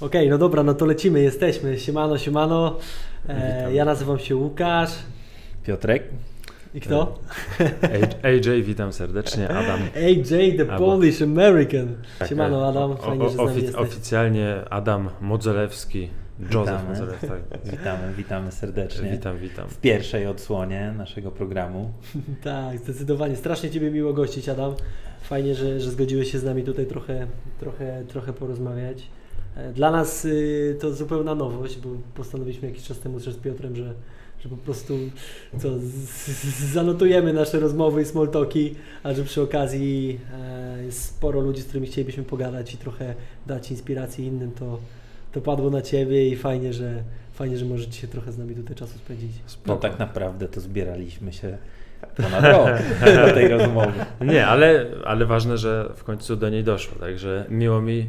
Okej, no dobra, no to lecimy, jesteśmy. Siemano, siemano. E, ja nazywam się Łukasz. Piotrek. I kto? AJ, witam serdecznie, Adam. AJ, the Albo- Polish American. Tak, Siemano, e, Adam, o- fajnie, o- że z nami ofic- jesteś. Oficjalnie Adam Modzelewski, Józef Witamy. Modzelewski. Tak. Witamy, witamy serdecznie. Witam, witam. W pierwszej odsłonie naszego programu. Tak, zdecydowanie. Strasznie Ciebie miło gościć, Adam. Fajnie, że, że zgodziłeś się z nami tutaj trochę, trochę, trochę porozmawiać. E, Dla nas y, to zupełna nowość, bo postanowiliśmy jakiś czas temu też z Piotrem, że, że po prostu co, z, z, zanotujemy nasze rozmowy i small talki, a że przy okazji e, jest sporo ludzi, z którymi chcielibyśmy pogadać i trochę dać inspiracji innym, to, to padło na Ciebie i fajnie, że fajnie, że możecie się trochę z nami tutaj czasu spędzić. No tak naprawdę to zbieraliśmy się ponad rok do tej rozmowy. Nie, ale, ale ważne, że w końcu do niej doszło, także miło mi,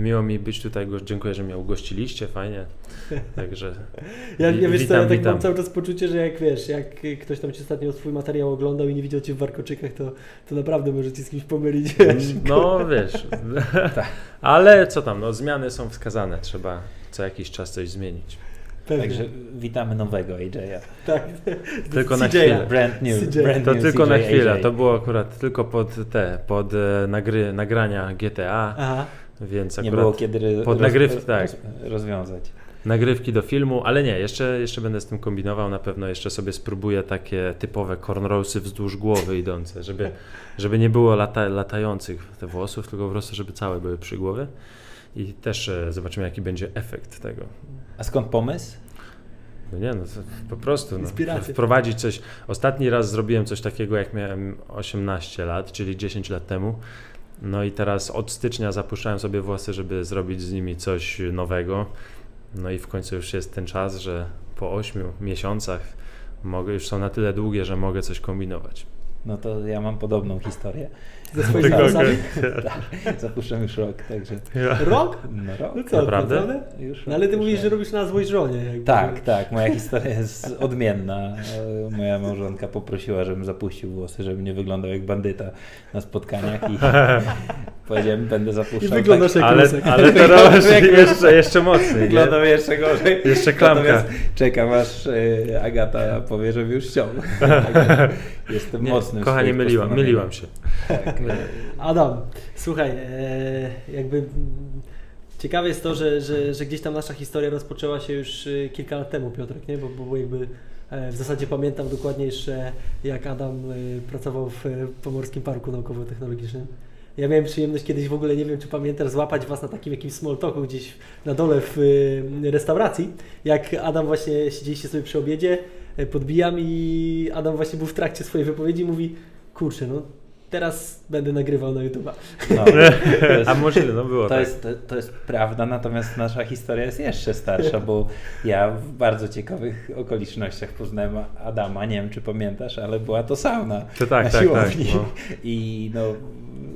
miło mi być tutaj, dziękuję, że mnie ugościliście, fajnie, także Ja, ja wiesz co, ja witam, tak witam. mam cały czas poczucie, że jak wiesz, jak ktoś tam ci ostatnio swój materiał oglądał i nie widział cię w warkoczykach, to, to naprawdę może cię z kimś pomylić, wiesz. No wiesz, ale co tam, no zmiany są wskazane, trzeba co jakiś czas coś zmienić. Pewnie. Także witamy nowego AJ'a. tak. Tylko na chwilę. Brand new. CJ. Brand To new tylko na CJ chwilę, AJ. to było akurat tylko pod te, pod e, nagry, nagrania GTA, Aha. Więc Nie było kiedy pod nagrywki, tak. roz, rozwiązać. nagrywki do filmu, ale nie, jeszcze, jeszcze będę z tym kombinował, na pewno jeszcze sobie spróbuję takie typowe cornrowsy wzdłuż głowy idące, żeby, żeby nie było lata, latających te włosów, tylko po prostu, żeby całe były przy głowie i też e, zobaczymy, jaki będzie efekt tego. A skąd pomysł? No nie, no po prostu no, Inspiracja. wprowadzić coś. Ostatni raz zrobiłem coś takiego, jak miałem 18 lat, czyli 10 lat temu. No i teraz od stycznia zapuszczałem sobie włosy, żeby zrobić z nimi coś nowego. No i w końcu już jest ten czas, że po 8 miesiącach mogę, już są na tyle długie, że mogę coś kombinować. No to ja mam podobną historię. Ze swoimi włosami? Tak, zapuszczam już rok, także Rok? no rok. No co, Naprawdę? naprawdę? Już No ale ty mówisz, że robisz na złość żonie. jakby. Tak, tak. Moja historia jest odmienna. E, Moja małżonka poprosiła, żebym zapuścił włosy, żeby nie wyglądał jak bandyta na spotkaniach i powiedziałem, będę I zapuszczał. wyglądasz jak Ale, rusek. ale to robisz jeszcze, jeszcze mocniej. nie? Wyglądał jeszcze gorzej. Jeszcze klamka. Natomiast czekam aż e, Agata powie, że już chciał. Jestem Nie, mocny. kochanie, myliłam, myliłam się. Tak. Adam, słuchaj, e, jakby ciekawe jest to, że, że, że gdzieś tam nasza historia rozpoczęła się już e, kilka lat temu, Piotrek, nie? Bo, bo jakby e, w zasadzie pamiętam dokładnie jeszcze, jak Adam pracował w Pomorskim Parku Naukowo-Technologicznym. Ja miałem przyjemność kiedyś w ogóle, nie wiem czy pamiętasz, złapać Was na takim jakimś small talku gdzieś na dole w restauracji. Jak Adam właśnie siedzieliście sobie przy obiedzie, podbijam i Adam właśnie był w trakcie swojej wypowiedzi i mówi, kurczę, no teraz będę nagrywał na YouTube'a. No, A możliwe, no było To tak. jest, to, to jest prawda, natomiast nasza historia jest jeszcze starsza, bo ja w bardzo ciekawych okolicznościach poznałem Adama, nie wiem czy pamiętasz, ale była to sauna To tak, na tak, siłowni tak, no. i no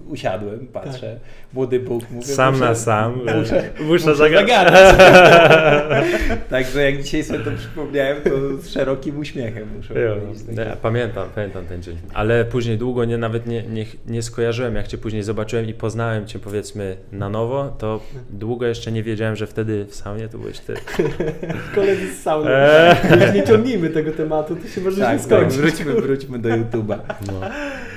usiadłem, patrzę, młody Bóg, mówię, Sam muszę, na sam. muszę, muszę muszę. Także jak dzisiaj sobie to przypomniałem, to z szerokim uśmiechem muszę Jo, powiedzieć. nie, Także- pamiętam, pamiętam ten dzień. Ale później długo nie, nawet nie, nie, nie skojarzyłem, jak Cię później zobaczyłem i poznałem Cię powiedzmy na nowo, to długo jeszcze nie wiedziałem, że wtedy w saunie to byłeś Ty. Koledzy z sauny. Eee. Już nie ciągnijmy tego tematu, to się może Tak, nie tak, skończyć. wróćmy, wróćmy do YouTube'a. No.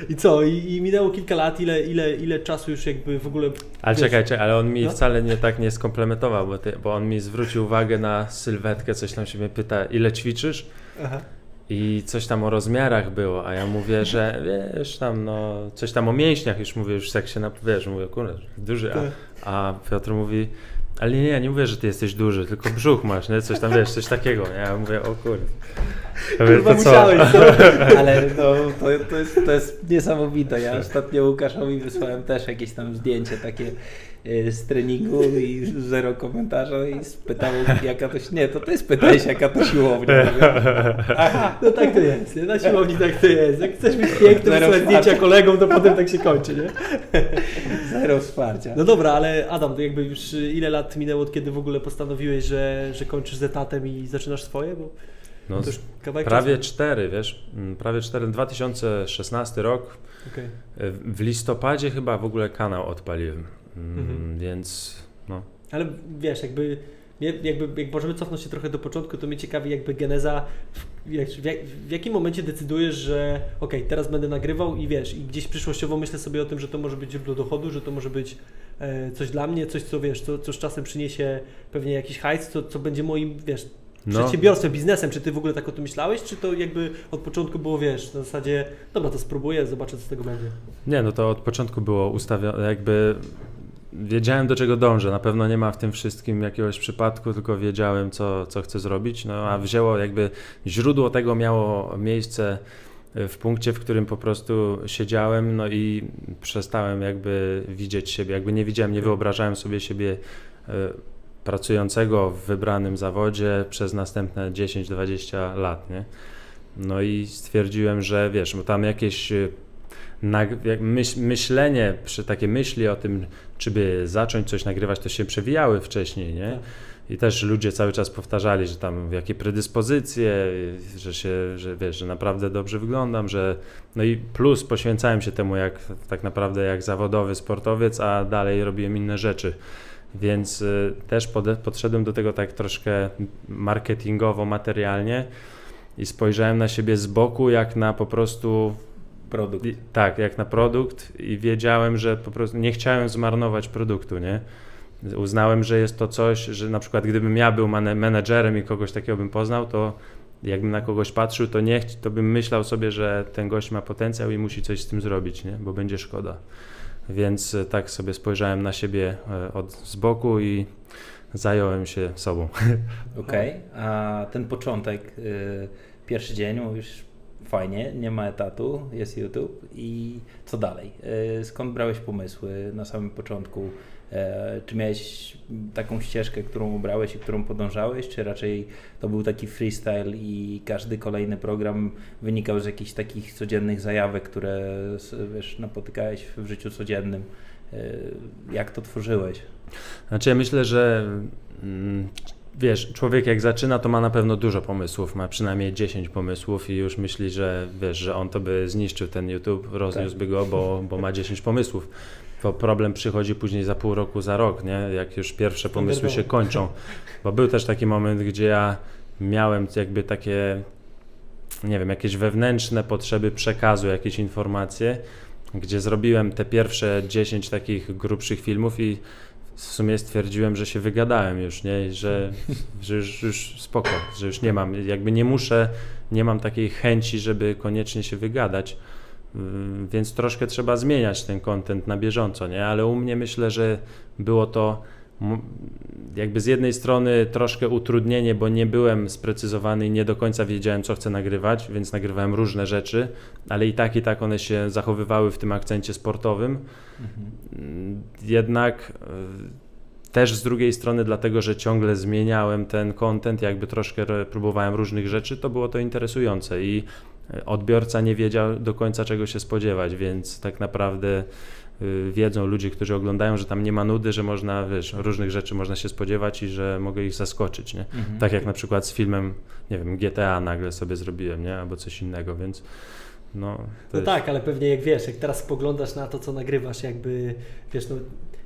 I co? I, I minęło kilka lat, ile, ile, ile czasu już jakby w ogóle... Ale wiesz, czekaj, czekaj, ale on mi No. wcale nie tak nie skomplementował, bo, ty, bo on mi zwrócił uwagę na sylwetkę, coś tam się mnie pyta, ile ćwiczysz? Aha. I coś tam o rozmiarach było, a ja mówię, że wiesz tam, no, coś tam o mięśniach już mówię, już jak się na, wiesz, mówię, kurde, duży, Tak. a, a Piotr mówi, ale nie, ja nie mówię, że ty jesteś duży, tylko brzuch masz, nie, coś tam, wiesz, coś takiego, nie? ja mówię, o kurde. Ja mówię, to musiałeś, co? Ale no, to, to, jest, to jest niesamowite. Ja ostatnio Łukaszowi wysłałem też jakieś tam zdjęcie takie z treningu i zero komentarza i spytał jaka to... Nie, to ty spytałeś jaka to siłownia. Aha. No tak to jest, nie? na siłowni tak to jest. Jak chcesz być piękny, wysłać zdjęcia kolegom, to potem tak się kończy, nie? Zero wsparcia. No dobra, ale Adam, to jakby już ile lat minęło, od kiedy w ogóle postanowiłeś, że, że kończysz z etatem i zaczynasz swoje? Bo No, to już kawałek prawie czasu. cztery, wiesz, mm, prawie cztery, 2016 rok, Okej. w listopadzie chyba w ogóle kanał odpaliłem, Mm, Mhm. więc no, Ale wiesz, jakby jakby jak możemy cofnąć się trochę do początku, to mnie ciekawi jakby geneza, w, jak, w jakim momencie decydujesz, że ok, teraz będę nagrywał i wiesz, i gdzieś przyszłościowo myślę sobie o tym, że to może być źródło dochodu, że to może być e, coś dla mnie, coś co wiesz, co, co z czasem przyniesie pewnie jakiś hajs, co, co będzie moim, wiesz, no. przedsiębiorstwem, biznesem, czy ty w ogóle tak o tym myślałeś, czy to jakby od początku było, wiesz, na zasadzie, dobra, to spróbuję, zobaczę, co z tego będzie? Nie, no to od początku było ustawione, jakby wiedziałem do czego dążę. Na pewno nie ma w tym wszystkim jakiegoś przypadku, tylko wiedziałem co, co chcę zrobić. No a wzięło jakby źródło tego miało miejsce w punkcie, w którym po prostu siedziałem, no i przestałem jakby widzieć siebie, jakby nie widziałem, nie wyobrażałem sobie siebie e, pracującego w wybranym zawodzie przez następne 10-20 lat, nie? No i stwierdziłem, że wiesz, bo tam jakieś e, myśl, myślenie, przy takie myśli o tym, czy by zacząć coś nagrywać, to się przewijały wcześniej, nie? Tak. I też ludzie cały czas powtarzali, że tam jakie predyspozycje, że się, że wiesz, że naprawdę dobrze wyglądam, że no i plus poświęcałem się temu jak tak naprawdę jak zawodowy sportowiec, a dalej robiłem inne rzeczy. Więc y, też pod, podszedłem do tego tak troszkę marketingowo, materialnie i spojrzałem na siebie z boku jak na po prostu produkt. I, tak, jak na produkt i wiedziałem, że po prostu nie chciałem zmarnować produktu, nie? Uznałem, że jest to coś, że na przykład gdybym ja był menedżerem i kogoś takiego bym poznał, to jakbym na kogoś patrzył, to nie to bym myślał sobie, że ten gość ma potencjał i musi coś z tym zrobić, nie? Bo będzie szkoda. Więc e, tak sobie spojrzałem na siebie e, od z boku i zająłem się sobą. Okej, okay. a ten początek, y, pierwszy dzień, mówisz, fajnie, nie ma etatu, jest YouTube i co dalej? E, skąd brałeś pomysły na samym początku? E, czy miałeś taką ścieżkę, którą ubrałeś i którą podążałeś, czy raczej to był taki freestyle i każdy kolejny program wynikał z jakichś takich codziennych zajawek, które wiesz, napotykałeś w życiu codziennym? E, jak to tworzyłeś? Znaczy ja myślę, że mm, wiesz, człowiek jak zaczyna, to ma na pewno dużo pomysłów, ma przynajmniej 10 pomysłów i już myśli, że wiesz, że on to by zniszczył ten YouTube, rozniósłby tak. go, bo, bo ma 10 pomysłów. To problem przychodzi później za pół roku, za rok, nie? Jak już pierwsze pomysły się kończą. Bo był też taki moment, gdzie ja miałem jakby takie, nie wiem, jakieś wewnętrzne potrzeby przekazu, jakieś informacje, gdzie zrobiłem te pierwsze 10 takich grubszych filmów i w sumie stwierdziłem, że się wygadałem już, nie? że, że już, już spoko, że już nie mam, jakby nie muszę, nie mam takiej chęci, żeby koniecznie się wygadać, mm, więc troszkę trzeba zmieniać ten content na bieżąco, nie? Ale u mnie myślę, że było to jakby z jednej strony troszkę utrudnienie, bo nie byłem sprecyzowany i nie do końca wiedziałem, co chcę nagrywać, więc nagrywałem różne rzeczy, ale i tak, i tak one się zachowywały w tym akcencie sportowym. Mhm. Jednak e, też z drugiej strony, dlatego że ciągle zmieniałem ten content, jakby troszkę próbowałem różnych rzeczy, to było to interesujące i e, odbiorca nie wiedział do końca czego się spodziewać, więc tak naprawdę wiedzą ludzie, którzy oglądają, że tam nie ma nudy, że można, wiesz, różnych rzeczy można się spodziewać i że mogę ich zaskoczyć, nie? Mhm. Tak jak na przykład z filmem, nie wiem, GTA nagle sobie zrobiłem, nie? Albo coś innego, więc no... No tak, ale pewnie jak wiesz, jak teraz spoglądasz na to, co nagrywasz, jakby, wiesz, no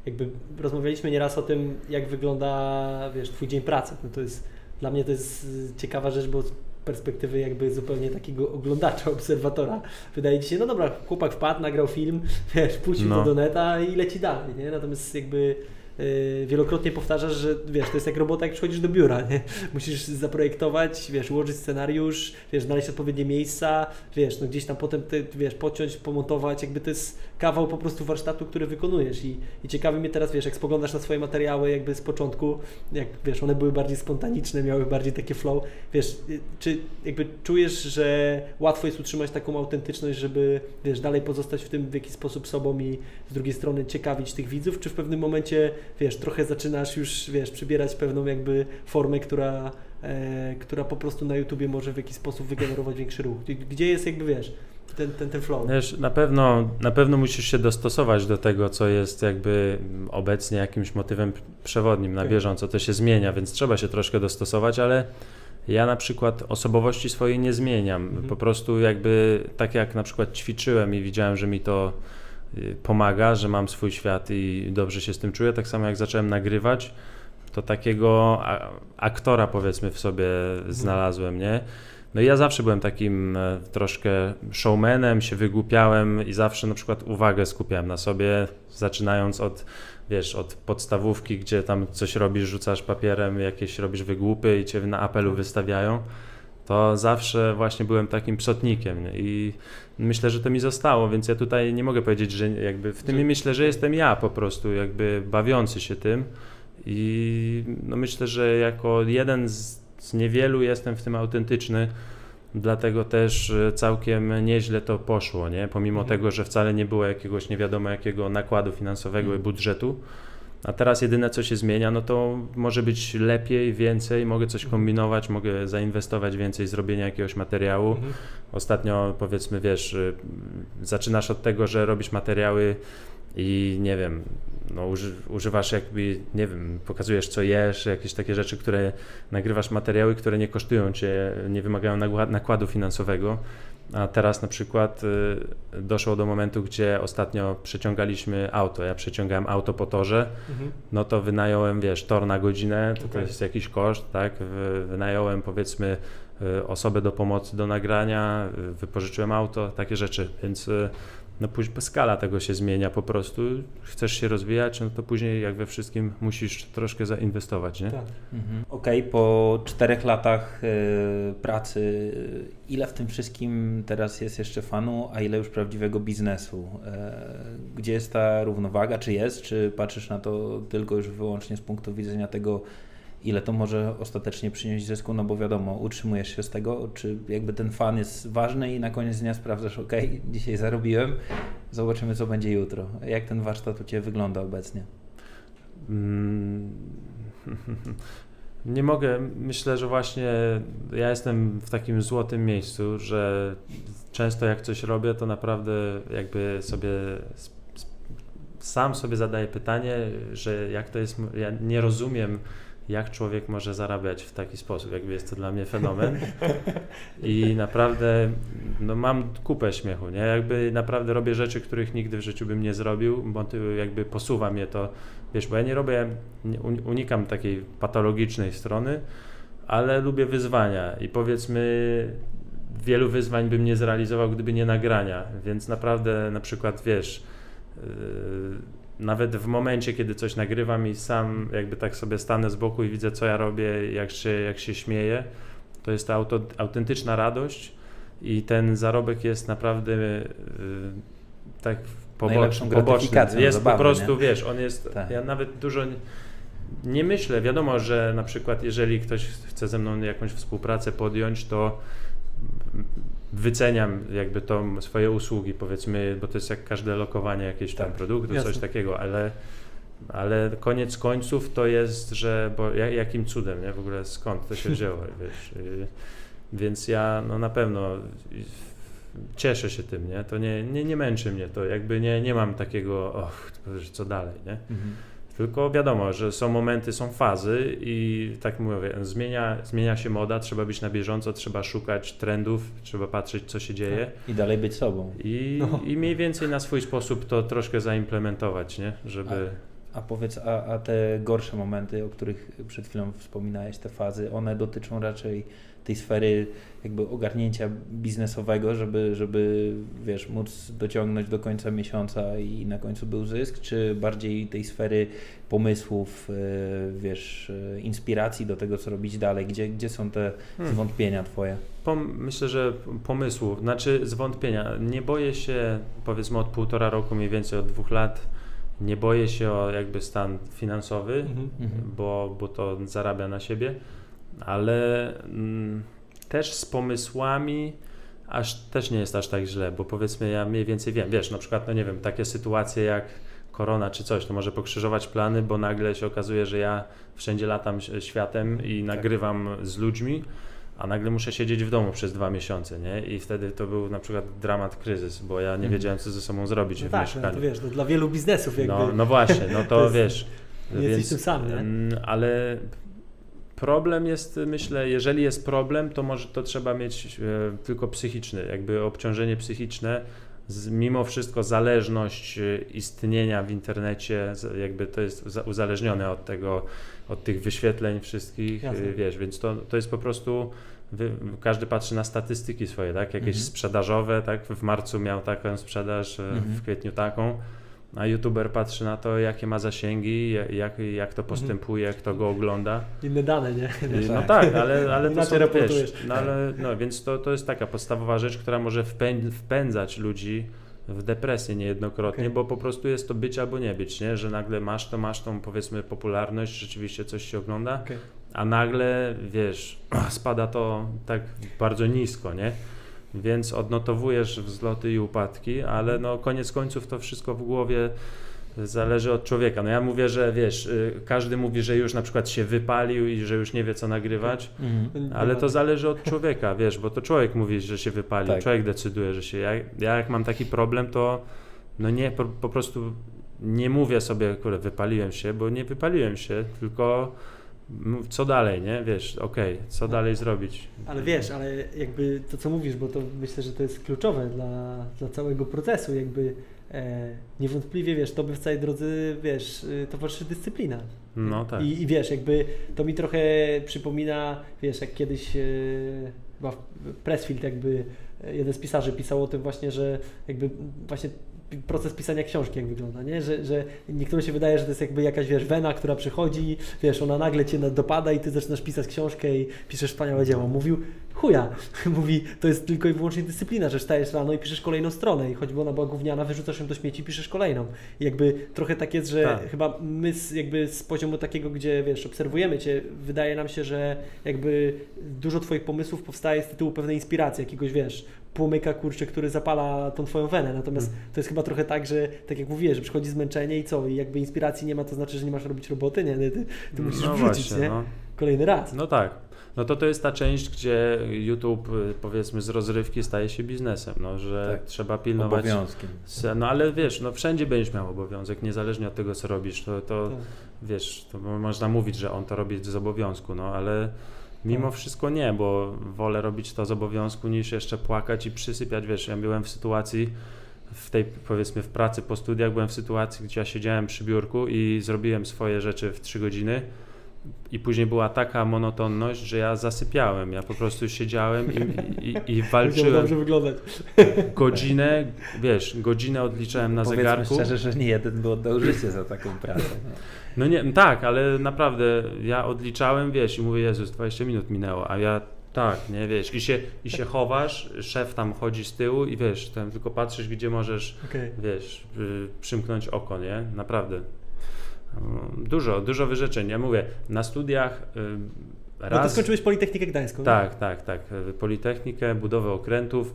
jakby rozmawialiśmy nieraz o tym, jak wygląda, wiesz, twój dzień pracy, no to jest, dla mnie to jest ciekawa rzecz, bo perspektywy jakby zupełnie takiego oglądacza, obserwatora. Wydaje ci się, no dobra, chłopak wpadł, nagrał film, wiesz, puścił no. to do neta i leci dalej, nie? Natomiast jakby Y, wielokrotnie powtarzasz, że wiesz, to jest jak robota, jak przychodzisz do biura, nie? Musisz zaprojektować, wiesz, ułożyć scenariusz, wiesz, znaleźć odpowiednie miejsca, wiesz, no gdzieś tam potem, ty, wiesz, pociąć, pomontować, jakby to jest kawał po prostu warsztatu, który wykonujesz. I, i ciekawi mnie teraz, wiesz, jak spoglądasz na swoje materiały jakby z początku, jak, wiesz, one były bardziej spontaniczne, miały bardziej takie flow, wiesz, y, czy jakby czujesz, że łatwo jest utrzymać taką autentyczność, żeby, wiesz, dalej pozostać w tym w jakiś sposób sobą i z drugiej strony ciekawić tych widzów, czy w pewnym momencie wiesz, trochę zaczynasz już, wiesz, przybierać pewną jakby formę, która, e, która po prostu na YouTubie może w jakiś sposób wygenerować większy ruch. Gdzie jest jakby, wiesz, ten, ten, ten flow. Wiesz, na pewno, na pewno musisz się dostosować do tego, co jest jakby obecnie jakimś motywem przewodnim na bieżąco. To się zmienia, więc trzeba się troszkę dostosować, ale ja na przykład osobowości swojej nie zmieniam. Mhm. Po prostu jakby tak jak na przykład ćwiczyłem i widziałem, że mi to y, pomaga, że mam swój świat i dobrze się z tym czuję. Tak samo jak zacząłem nagrywać, to takiego aktora powiedzmy w sobie znalazłem, nie? No i ja zawsze byłem takim e, troszkę showmanem, się wygłupiałem i zawsze na przykład uwagę skupiałem na sobie, zaczynając od, wiesz, od podstawówki, gdzie tam coś robisz, rzucasz papierem, jakieś robisz wygłupy i cię na apelu wystawiają, to zawsze właśnie byłem takim psotnikiem i myślę, że to mi zostało, więc ja tutaj nie mogę powiedzieć, że jakby w tym myślę, że jestem ja po prostu jakby bawiący się tym. I no myślę, że jako jeden z, z niewielu jestem w tym autentyczny, dlatego też e, całkiem nieźle to poszło, nie? Pomimo Mhm. tego, że wcale nie było jakiegoś nie wiadomo jakiego nakładu finansowego i Mhm. budżetu, a teraz jedyne co się zmienia, no to może być lepiej, więcej, mogę coś Mhm. kombinować, mogę zainwestować więcej w zrobienie jakiegoś materiału. Mhm. Ostatnio powiedzmy, wiesz, y, zaczynasz od tego, że robisz materiały i nie wiem, no uży, używasz jakby, nie wiem, pokazujesz co jesz, jakieś takie rzeczy, które nagrywasz materiały, które nie kosztują cię, nie wymagają nakładu finansowego. A teraz na przykład y, doszło do momentu, gdzie ostatnio przeciągaliśmy auto. Ja przeciągałem auto po torze, Mhm. no to wynająłem, wiesz, tor na godzinę, to, to Okej. jest jakiś koszt, tak? Wy- Wynająłem powiedzmy y, osobę do pomocy do nagrania, y, wypożyczyłem auto, takie rzeczy, więc y, no później skala tego się zmienia po prostu. Chcesz się rozwijać, no to później jak we wszystkim musisz troszkę zainwestować, nie? Tak. Mhm. Okej, po czterech latach e, pracy, e, ile w tym wszystkim teraz jest jeszcze fanu, a ile już prawdziwego biznesu? E, gdzie jest ta równowaga? Czy jest? Czy patrzysz na to tylko już wyłącznie z punktu widzenia tego, ile to może ostatecznie przynieść zysku? No bo wiadomo, utrzymujesz się z tego, czy jakby ten fan jest ważny i na koniec dnia sprawdzasz, ok, dzisiaj zarobiłem, zobaczymy co będzie jutro. Jak ten warsztat u Ciebie wygląda obecnie? Mm, Nie mogę. Myślę, że właśnie ja jestem w takim złotym miejscu, że często jak coś robię, to naprawdę jakby sobie sam sobie zadaję pytanie, że jak to jest. Ja nie rozumiem, jak człowiek może zarabiać w taki sposób. Jakby jest to dla mnie fenomen. I naprawdę no mam kupę śmiechu, nie? Jakby naprawdę robię rzeczy, których nigdy w życiu bym nie zrobił, bo jakby posuwa mnie to, wiesz, bo ja nie robię, unikam takiej patologicznej strony, ale lubię wyzwania i powiedzmy wielu wyzwań bym nie zrealizował, gdyby nie nagrania, więc naprawdę na przykład, wiesz, yy, nawet w momencie, kiedy coś nagrywam i sam jakby tak sobie stanę z boku i widzę, co ja robię, jak się, jak się śmieję, to jest ta auto, autentyczna radość i ten zarobek jest naprawdę yy, tak poboczny. poboczny. Jest po prostu, nie? wiesz, on jest, Tak. ja nawet dużo nie, nie myślę, wiadomo, że na przykład jeżeli ktoś chce ze mną jakąś współpracę podjąć, to wyceniam jakby to swoje usługi, powiedzmy, bo to jest jak każde lokowanie jakiegoś tam Tak, produktu, jasne. coś takiego, ale, ale koniec końców to jest, że, bo ja- jakim cudem, nie, w ogóle skąd to się wzięło, wiesz, y, więc ja no na pewno cieszę się tym, nie, to nie, nie, nie męczy mnie to, jakby nie, nie mam takiego, och, co dalej, nie. Mhm. Tylko wiadomo, że są momenty, są fazy i tak mówię, zmienia, zmienia się moda, trzeba być na bieżąco, trzeba szukać trendów, trzeba patrzeć, co się dzieje I dalej być sobą. i, No. i mniej więcej na swój sposób to troszkę zaimplementować, nie? Żeby... A powiedz, a, a te gorsze momenty, o których przed chwilą wspominałeś, te fazy, one dotyczą raczej tej sfery jakby ogarnięcia biznesowego, żeby, żeby wiesz, móc dociągnąć do końca miesiąca i na końcu był zysk, czy bardziej tej sfery pomysłów, e, wiesz, e, inspiracji do tego, co robić dalej? Gdzie, gdzie są te Hmm. zwątpienia twoje? Pom- myślę, że pomysłu, znaczy zwątpienia. Nie boję się, powiedzmy od półtora roku, mniej więcej od dwóch lat, nie boję się o jakby stan finansowy, Mhm. Mhm. bo, bo to zarabia na siebie, ale mm, też z pomysłami aż też nie jest aż tak źle, bo powiedzmy ja mniej więcej wiem, wiesz, na przykład, no nie wiem, takie sytuacje jak korona czy coś, to może pokrzyżować plany, bo nagle się okazuje, że ja wszędzie latam światem i nagrywam z ludźmi, a nagle muszę siedzieć w domu przez dwa miesiące, nie? I wtedy to był na przykład dramat, kryzys, bo ja nie Mhm. wiedziałem, co ze sobą zrobić No w tak, no, mieszkaniu. to wiesz, no, dla wielu biznesów jakby No, no właśnie, no to, To jest- wiesz. nie jesteś tym sam, nie? mm, Ale problem jest, myślę, jeżeli jest problem, to może to trzeba mieć e, tylko psychiczny, jakby obciążenie psychiczne mimo wszystko zależność y, istnienia w internecie, jakby to jest uzależnione od tego, od tych wyświetleń wszystkich, Jasne. wiesz, więc to, to jest po prostu Wy, każdy patrzy na statystyki swoje, tak? Jakieś mhm. sprzedażowe, tak? W marcu miał taką sprzedaż, mhm. w kwietniu taką a youtuber patrzy na to, jakie ma zasięgi, jak, jak to mhm. postępuje, kto go ogląda. Inne dane, nie? No tak, ale, ale to są, wiesz, no, ale, no, więc to, to jest taka podstawowa rzecz, która może wpędzać ludzi w depresję niejednokrotnie, okay. bo po prostu jest to być albo nie być, nie? że nagle masz to, masz tą powiedzmy popularność, rzeczywiście coś się ogląda, okay. a nagle, wiesz, spada to tak bardzo nisko, nie? Więc odnotowujesz wzloty i upadki, ale no koniec końców to wszystko w głowie zależy od człowieka. No ja mówię, że wiesz, y, każdy mówi, że już na przykład się wypalił i że już nie wie co nagrywać, mhm. ale to zależy od człowieka, wiesz, bo to człowiek mówi, że się wypalił, tak. człowiek decyduje, że się... Ja, ja jak mam taki problem, to no nie, po, po prostu nie mówię sobie, kurde, wypaliłem się, bo nie wypaliłem się, tylko co dalej, nie? Wiesz, okej, okay, co no. dalej zrobić? Ale wiesz, ale jakby to, co mówisz, bo to myślę, że to jest kluczowe dla, dla całego procesu, jakby e, niewątpliwie, wiesz, to by w całej drodze, wiesz, y, towarzyszy dyscyplina. No tak. I, I, wiesz, jakby to mi trochę przypomina, wiesz, jak kiedyś e, chyba Pressfield jakby e, jeden z pisarzy pisał o tym właśnie, że jakby właśnie proces pisania książki jak wygląda, nie? Że, że niektórym się wydaje, że to jest jakby jakaś, wiesz, wena, która przychodzi, wiesz, ona nagle cię dopada i ty zaczynasz pisać książkę i piszesz wspaniałe dzieło. Mówił, chuja, mówi, to jest tylko i wyłącznie dyscyplina, że stajesz rano i piszesz kolejną stronę i choćby ona była gówniana, wyrzucasz ją do śmieci i piszesz kolejną. I jakby trochę tak jest, że tak. chyba my z, jakby z poziomu takiego, gdzie, wiesz, obserwujemy cię, wydaje nam się, że jakby dużo twoich pomysłów powstaje z tytułu pewnej inspiracji, jakiegoś, wiesz, płomyka, kurczę, który zapala tą twoją wenę. Natomiast hmm. to jest chyba trochę tak, że tak jak mówiłeś, że przychodzi zmęczenie i co? I jakby inspiracji nie ma, to znaczy, że nie masz robić roboty, nie? Ty, ty musisz no wrzucić, właśnie, nie? No. Kolejny raz. No tak. No to to jest ta część, gdzie YouTube y, powiedzmy z rozrywki staje się biznesem, no, że tak. trzeba pilnować. Obowiązkiem. No ale wiesz, no wszędzie będziesz miał obowiązek, niezależnie od tego, co robisz. To, to tak. wiesz, to można mówić, że on to robi z obowiązku, no ale Mimo tak. wszystko nie, bo wolę robić to z obowiązku niż jeszcze płakać i przysypiać. Wiesz, ja byłem w sytuacji, w tej powiedzmy w pracy po studiach, byłem w sytuacji, gdzie ja siedziałem przy biurku i zrobiłem swoje rzeczy w trzy godziny i później była taka monotonność, że ja zasypiałem. Ja po prostu siedziałem i, i, i walczyłem. dobrze wyglądać. Godzinę, wiesz, godzinę odliczałem na Powiedzmy zegarku. szczerze, że nie jeden by oddał życie za taką pracę. No nie, tak, ale naprawdę ja odliczałem, wiesz, i mówię, Jezus, 20 minut minęło, a ja tak, nie, wiesz, i się, i się chowasz, szef tam chodzi z tyłu i wiesz, tam tylko patrzysz, gdzie możesz, okay. wiesz, przymknąć oko, nie, naprawdę. Dużo, dużo wyrzeczeń. Ja mówię, na studiach raz... No to skończyłeś Politechnikę Gdańską. Tak, tak, tak. Politechnikę, budowę okrętów.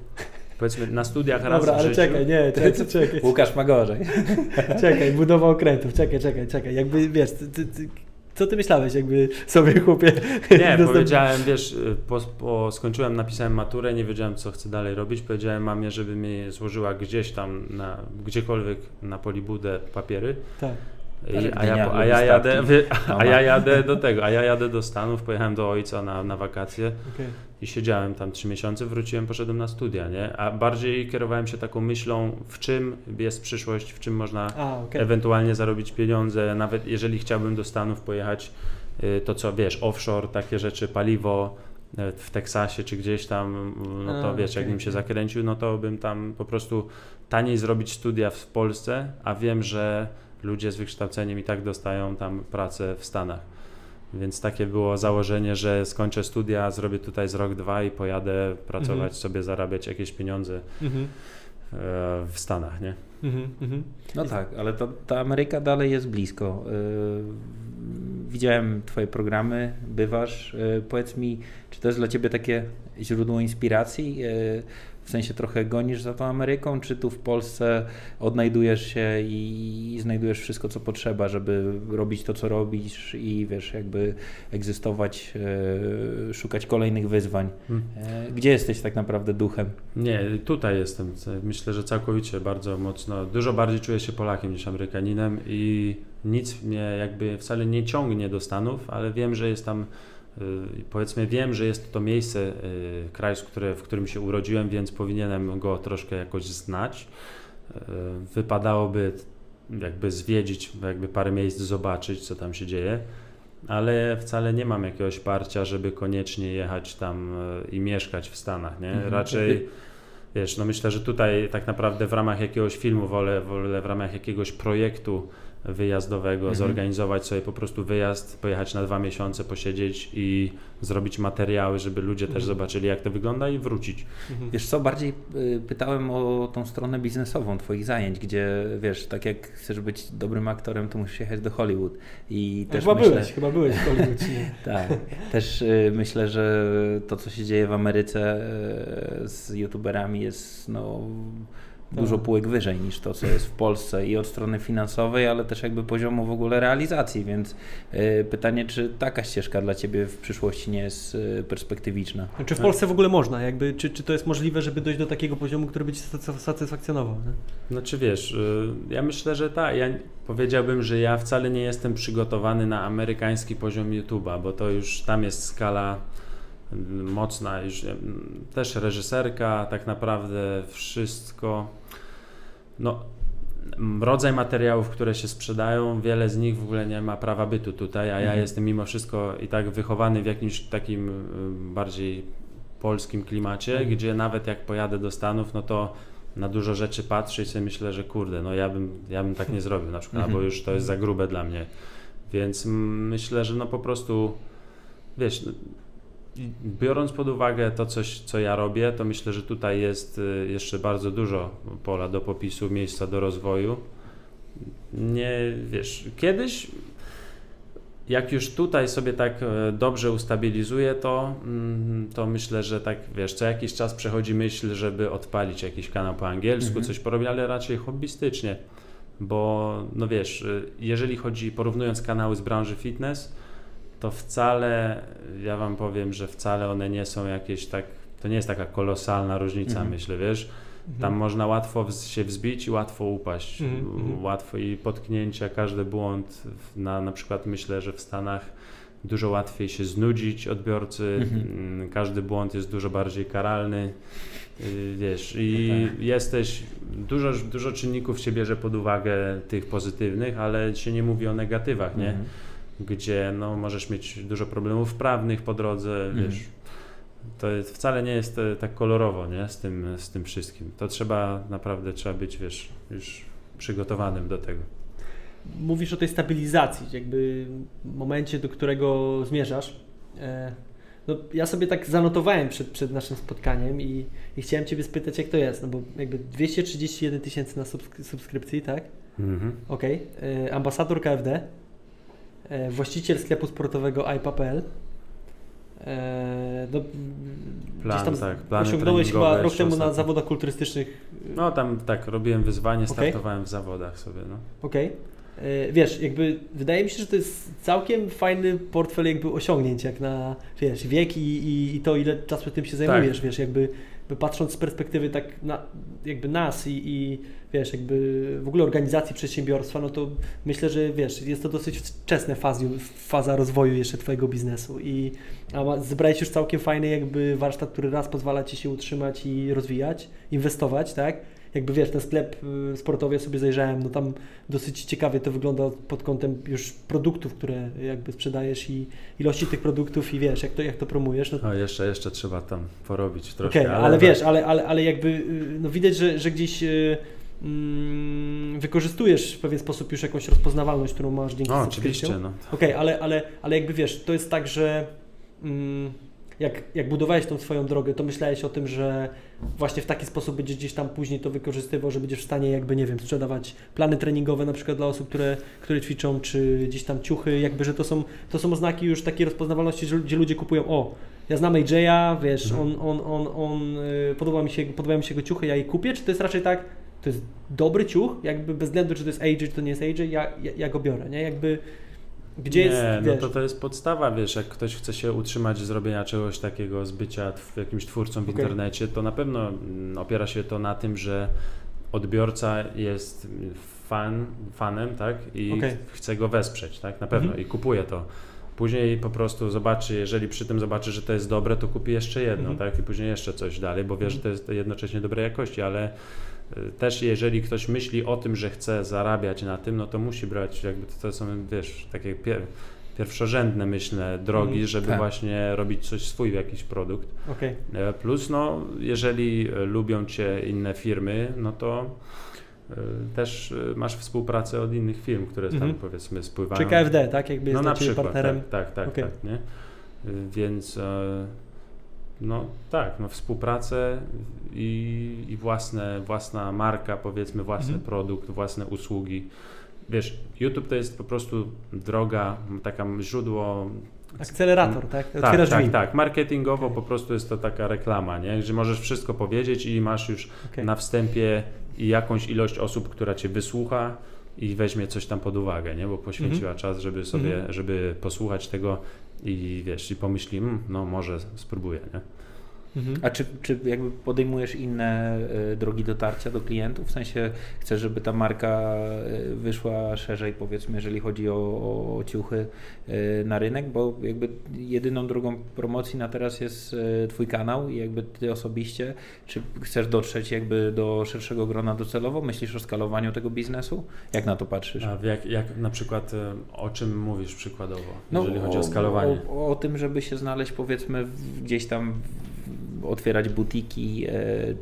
Powiedzmy na studiach raz Dobra, ale czekaj, nie, czekaj, czekaj. Łukasz ma gorzej. Czekaj, budowa okrętów, czekaj, czekaj, czekaj. Jakby, wiesz, ty, ty, co ty myślałeś, jakby sobie chłopie? Nie, powiedziałem, wiesz, po, po, skończyłem, napisałem maturę, nie wiedziałem, co chcę dalej robić. Powiedziałem mamie, żeby mi złożyła gdzieś tam, na, gdziekolwiek na polibudę papiery. Tak. I, a, ja, a, ja jadę, a ja jadę do tego, a ja jadę do Stanów, pojechałem do ojca na, na wakacje okay. I siedziałem tam trzy miesiące, wróciłem, poszedłem na studia, nie? A bardziej kierowałem się taką myślą, w czym jest przyszłość, w czym można a, okay. ewentualnie zarobić pieniądze, nawet jeżeli chciałbym do Stanów pojechać, y, to co, wiesz, offshore, takie rzeczy, paliwo, w Teksasie czy gdzieś tam, no to a, wiesz, okay. jakbym się zakręcił, no to bym tam po prostu taniej zrobić studia w Polsce, a wiem, że ludzie z wykształceniem i tak dostają tam pracę w Stanach. Więc takie było założenie, że skończę studia, zrobię tutaj z rok, dwa i pojadę pracować, mhm. sobie zarabiać jakieś pieniądze mhm. E, w Stanach, nie? Mhm, mhm. No tak, ale to, ta Ameryka dalej jest blisko. Yy, widziałem Twoje programy, bywasz. Yy, powiedz mi, czy to jest dla Ciebie takie źródło inspiracji? W sensie trochę gonisz za tą Ameryką, czy tu w Polsce odnajdujesz się i znajdujesz wszystko, co potrzeba, żeby robić to, co robisz i wiesz, jakby egzystować, e, szukać kolejnych wyzwań. Hmm. E, gdzie jesteś tak naprawdę duchem? Nie, tutaj jestem. Myślę, że całkowicie bardzo mocno, dużo bardziej czuję się Polakiem niż Amerykaninem i nic mnie jakby wcale nie ciągnie do Stanów, ale wiem, że jest tam powiedzmy wiem, że jest to miejsce, y, kraj, w którym się urodziłem, więc powinienem go troszkę jakoś znać. Y, wypadałoby jakby zwiedzić, jakby parę miejsc zobaczyć, co tam się dzieje, ale wcale nie mam jakiegoś parcia, żeby koniecznie jechać tam i mieszkać w Stanach, nie? Mhm. Raczej wiesz, no myślę, że tutaj tak naprawdę w ramach jakiegoś filmu wolę, wolę w ramach jakiegoś projektu wyjazdowego, mhm. zorganizować sobie po prostu wyjazd, pojechać na dwa miesiące, posiedzieć i zrobić materiały, żeby ludzie mhm. też zobaczyli, jak to wygląda i wrócić. Mhm. Wiesz co, bardziej y, pytałem o tą stronę biznesową Twoich zajęć, gdzie wiesz, tak jak chcesz być dobrym aktorem, to musisz jechać do Hollywood. I też chyba myślę, byłeś, chyba byłeś w Hollywood. tak, też y, myślę, że to, co się dzieje w Ameryce y, z youtuberami jest no dużo tak. półek wyżej niż to, co jest w Polsce i od strony finansowej, ale też jakby poziomu w ogóle realizacji, więc y, pytanie, czy taka ścieżka dla Ciebie w przyszłości nie jest y, perspektywiczna? Czy w Polsce w ogóle można? Jakby, czy, czy to jest możliwe, żeby dojść do takiego poziomu, który by Cię satysfakcjonował? Nie? Znaczy wiesz, y, ja myślę, że tak, ja powiedziałbym, że ja wcale nie jestem przygotowany na amerykański poziom YouTube'a, bo to już tam jest skala mocna, już też reżyserka, tak naprawdę wszystko. No, rodzaj materiałów, które się sprzedają, wiele z nich w ogóle nie ma prawa bytu tutaj, a ja mhm. jestem mimo wszystko i tak wychowany w jakimś takim bardziej polskim klimacie, mhm. gdzie nawet jak pojadę do Stanów, no to na dużo rzeczy patrzę i sobie myślę, że kurde, no ja bym, ja bym tak nie zrobił na przykład, mhm. albo już to jest za grube dla mnie. Więc myślę, że no po prostu, wiesz, biorąc pod uwagę to, coś, co ja robię, to myślę, że tutaj jest y, jeszcze bardzo dużo pola do popisu, miejsca do rozwoju. Nie, wiesz, kiedyś jak już tutaj sobie tak e, dobrze ustabilizuję to, mm, to myślę, że tak, wiesz, co jakiś czas przechodzi myśl, żeby odpalić jakiś kanał po angielsku, mhm. coś porobić, ale raczej hobbystycznie, bo no wiesz, y, jeżeli chodzi, porównując kanały z branży fitness, to wcale, ja wam powiem, że wcale one nie są jakieś tak, to nie jest taka kolosalna różnica, mhm. myślę, wiesz. Mhm. Tam można łatwo się wzbić i łatwo upaść. Mhm. mhm. Łatwo i potknięcia, każdy błąd. Na, na przykład myślę, że w Stanach dużo łatwiej się znudzić odbiorcy. Mhm. Mm, każdy błąd jest dużo bardziej karalny. Y, wiesz, i no tak. jesteś, dużo, dużo czynników się bierze pod uwagę tych pozytywnych, ale się nie mówi o negatywach, nie? Mhm gdzie no, możesz mieć dużo problemów prawnych po drodze, mm. wiesz. To wcale nie jest e, tak kolorowo, nie? Z tym, z tym wszystkim. To trzeba, naprawdę trzeba być, wiesz, już przygotowanym do tego. Mówisz o tej stabilizacji, jakby momencie, do którego zmierzasz. E, no, ja sobie tak zanotowałem przed, przed naszym spotkaniem i, i chciałem Ciebie spytać, jak to jest, no bo jakby 231 tysięcy na subskrypcji, tak? Mhm. Okej. Okay. E, ambasador KFD, właściciel sklepu sportowego iPa.pl. E, no, plan, tam tak, osiągnąłeś chyba rok temu na zawodach kulturystycznych. No tam tak, robiłem wyzwanie, startowałem okay. w zawodach sobie. No. Okej. Okay. E, wiesz, jakby wydaje mi się, że to jest całkiem fajny portfel jakby osiągnięć, jak na wiesz, wiek i, i, i to ile czasu tym się zajmujesz, tak. wiesz, jakby patrząc z perspektywy tak na, jakby nas i, i wiesz, jakby w ogóle organizacji przedsiębiorstwa, no to myślę, że wiesz, jest to dosyć wczesna faza, faza rozwoju jeszcze Twojego biznesu i a zebrałeś już całkiem fajny jakby warsztat, który raz pozwala Ci się utrzymać i rozwijać, inwestować, tak? jakby wiesz, ten sklep y, sportowy ja sobie zajrzałem, no tam dosyć ciekawie to wygląda pod kątem już produktów, które jakby sprzedajesz i ilości tych produktów i wiesz, jak to, jak to promujesz. No. A jeszcze, jeszcze trzeba tam porobić troszkę. Okay, ale, ale wiesz, ale, ale, ale jakby y, no widać, że, że gdzieś y, wykorzystujesz w pewien sposób już jakąś rozpoznawalność, którą masz dzięki no, oczywiście, no. Okej, okay, ale, ale, ale jakby wiesz, to jest tak, że mm, jak, jak budowałeś tą swoją drogę, to myślałeś o tym, że właśnie w taki sposób będziesz gdzieś tam później to wykorzystywał, że będziesz w stanie jakby, nie wiem, sprzedawać plany treningowe na przykład dla osób, które, które ćwiczą, czy gdzieś tam ciuchy, jakby, że to są, to są oznaki już takiej rozpoznawalności, gdzie ludzie kupują, o, ja znam AJ'a, wiesz, mhm. on, on, on, on, y, podoba mi się, podobają mi się jego ciuchy, ja je kupię, czy to jest raczej tak, to jest dobry ciuch, jakby bez względu, czy to jest AJ, czy to nie jest AJ, ja, ja, ja go biorę, nie, jakby gdzie nie, jest, no to to jest podstawa, wiesz, jak ktoś chce się utrzymać zrobienia czegoś takiego, z bycia jakimś twórcą w okay. internecie, to na pewno mm, opiera się to na tym, że odbiorca jest fan, fanem, tak, i okay. chce go wesprzeć, tak, na pewno, mhm. i kupuje to. Później po prostu zobaczy, jeżeli przy tym zobaczy, że to jest dobre, to kupi jeszcze jedno, Mhm. tak? I później jeszcze coś dalej, bo wie, że to jest jednocześnie dobrej jakości, ale też jeżeli ktoś myśli o tym, że chce zarabiać na tym, no to musi brać, jakby to, są, wiesz, takie pier pierwszorzędne, myślę, drogi, Mhm. żeby Tak. właśnie robić coś swój, jakiś produkt. E, Plus, no, jeżeli e, lubią Cię inne firmy, no to e, też masz współpracę od innych firm, które tam Mhm. powiedzmy spływają. Czy KFD, tak? Jakby No na przykład, partnerem. tak, tak, tak, Okej. tak, nie? Y, Więc e, no tak, no współpracę i, i własne, własna marka, powiedzmy własny Mhm. produkt, własne usługi. Wiesz, YouTube to jest po prostu droga, taka źródło Akcelerator, tak? tak, Otwierasz tak, drzwi. tak. Marketingowo po prostu jest to taka reklama, nie? że możesz wszystko powiedzieć i masz już Okej. na wstępie jakąś ilość osób, która cię wysłucha i weźmie coś tam pod uwagę, nie? bo poświęciła Mhm. czas, żeby sobie, Mhm. żeby posłuchać tego i wiesz, i pomyśli, "Mm, no może spróbuję, nie? Mhm. A czy, czy jakby podejmujesz inne e, drogi dotarcia do klientów? W sensie chcesz, żeby ta marka e, wyszła szerzej, powiedzmy, jeżeli chodzi o, o ciuchy e, na rynek, bo jakby jedyną drogą promocji na teraz jest Twój kanał i jakby Ty osobiście, czy chcesz dotrzeć jakby do szerszego grona docelowo? Myślisz o skalowaniu tego biznesu? Jak na to patrzysz? A jak, jak na przykład o czym mówisz przykładowo, jeżeli chodzi o No, o, skalowanie? O, o tym, żeby się znaleźć powiedzmy gdzieś tam, otwierać butiki, e,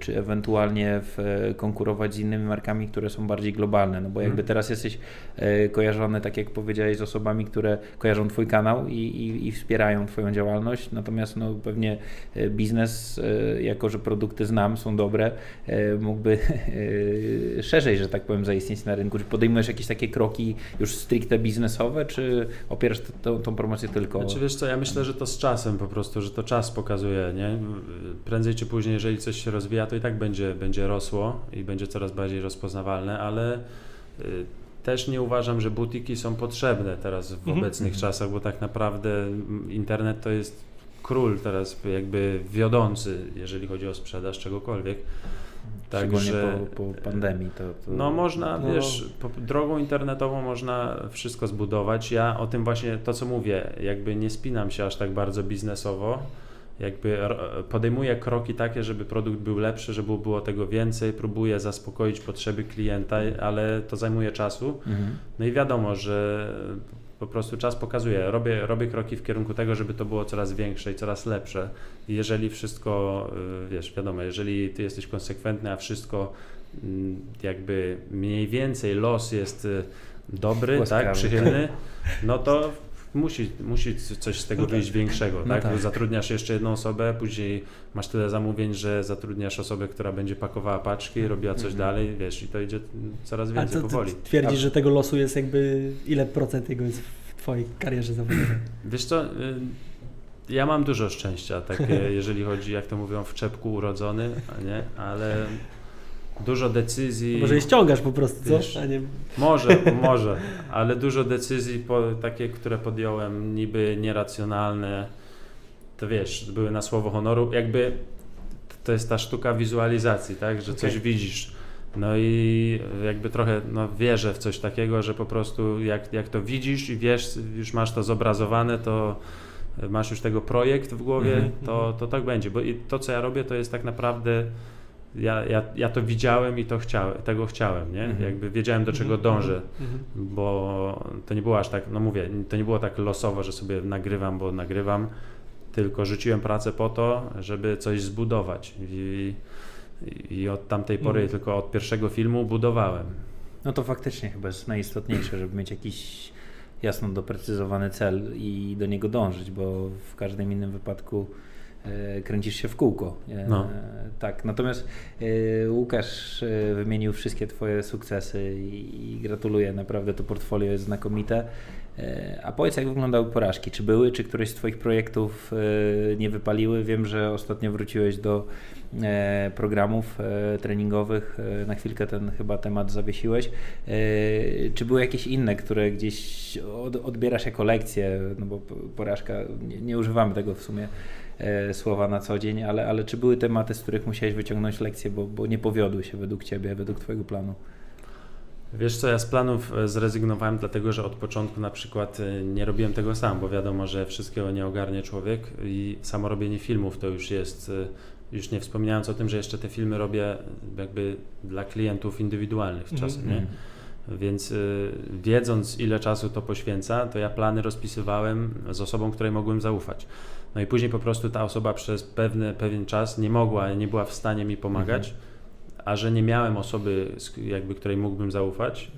czy ewentualnie w, e, konkurować z innymi markami, które są bardziej globalne. No bo jakby Mhm. teraz jesteś e, kojarzony, tak jak powiedziałeś, z osobami, które kojarzą Twój kanał i, i, i wspierają Twoją działalność. Natomiast no, pewnie biznes, jako że produkty znam, są dobre, mógłby szerzej, że tak powiem, zaistnieć na rynku. Czy podejmujesz jakieś takie kroki już stricte biznesowe, czy opierasz tą promocję tylko? Znaczy wiesz co, ja myślę, że to z czasem po prostu, że to czas pokazuje, nie? Prędzej czy później, jeżeli coś się rozwija, to i tak będzie, będzie rosło i będzie coraz bardziej rozpoznawalne, ale y, też nie uważam, że butiki są potrzebne teraz w Mhm. obecnych Mhm. czasach, bo tak naprawdę mm, internet to jest król teraz jakby wiodący, jeżeli chodzi o sprzedaż czegokolwiek. Także- po, po pandemii. To, to... No można, No. wiesz, po, drogą internetową można wszystko zbudować. Ja o tym właśnie, to co mówię, jakby nie spinam się aż tak bardzo biznesowo, jakby podejmuję kroki takie, żeby produkt był lepszy, żeby było tego więcej, próbuję zaspokoić potrzeby klienta, ale to zajmuje czasu. Mhm. No i wiadomo, że po prostu czas pokazuje. Robię, robię kroki w kierunku tego, żeby to było coraz większe i coraz lepsze. I jeżeli wszystko, y, wiesz, wiadomo, jeżeli ty jesteś konsekwentny, a wszystko mm, jakby mniej więcej los jest y, dobry, Łaskawy. tak, przychylny, no to musi, musi coś z tego No tak. wyjść większego, No tak? tak. Zatrudniasz jeszcze jedną osobę, później masz tyle zamówień, że zatrudniasz osobę, która będzie pakowała paczki, robiła coś Mhm. dalej, wiesz, i to idzie coraz A więcej to, powoli. twierdzisz, A- że tego losu jest jakby, ile procent jego jest w Twojej karierze zawodowej? Wiesz co, y, ja mam dużo szczęścia, takie, jeżeli chodzi, jak to mówią, w czepku urodzony, a nie, ale dużo decyzji. Może je ściągasz po prostu, co? Wiesz, nie... Może, może, ale dużo decyzji po, takie, które podjąłem, niby nieracjonalne, to wiesz, były na słowo honoru, jakby to jest ta sztuka wizualizacji, tak, że coś Okej. widzisz. No i jakby trochę no, wierzę w coś takiego, że po prostu jak, jak to widzisz i wiesz, już masz to zobrazowane, to masz już tego projekt w głowie, Mhm, to, mhm. to tak będzie. Bo i to, co ja robię, to jest tak naprawdę ja, ja, ja to widziałem i to chciałem, tego chciałem, nie? Mhm. Jakby wiedziałem, do czego Mhm, dążę, mhm. bo to nie było aż tak, no mówię, to nie było tak losowo, że sobie nagrywam, bo nagrywam, tylko rzuciłem pracę po to, żeby coś zbudować i, i od tamtej pory, Mhm. tylko od pierwszego filmu budowałem. No to faktycznie chyba jest najistotniejsze, żeby mieć jakiś jasno doprecyzowany cel i do niego dążyć, bo w każdym innym wypadku kręcisz się w kółko. E, No. Tak, natomiast e, Łukasz e, wymienił wszystkie Twoje sukcesy i, gratuluję, naprawdę to portfolio jest znakomite. E, A powiedz, jak wyglądały porażki? Czy były, czy któreś z Twoich projektów e, nie wypaliły? Wiem, że ostatnio wróciłeś do e, programów e, treningowych. E, Na chwilkę ten chyba temat zawiesiłeś. E, Czy były jakieś inne, które gdzieś od, odbierasz jako lekcje? No bo porażka, nie, nie używamy tego w sumie e, słowa na co dzień, ale, ale czy były tematy, z których musiałeś wyciągnąć lekcje, bo, bo nie powiodły się według Ciebie, według Twojego planu? Wiesz co, ja z planów e, zrezygnowałem, dlatego że od początku na przykład e, nie robiłem tego sam, bo wiadomo, że wszystkiego nie ogarnie człowiek i samo robienie filmów to już jest, e, już nie wspominając o tym, że jeszcze te filmy robię jakby dla klientów indywidualnych Mhm. czasem, nie? Więc y, wiedząc ile czasu to poświęca, to ja plany rozpisywałem z osobą, której mogłem zaufać. No i później po prostu ta osoba przez pewny, pewien czas nie mogła, nie była w stanie mi pomagać, a że nie miałem osoby, jakby której mógłbym zaufać,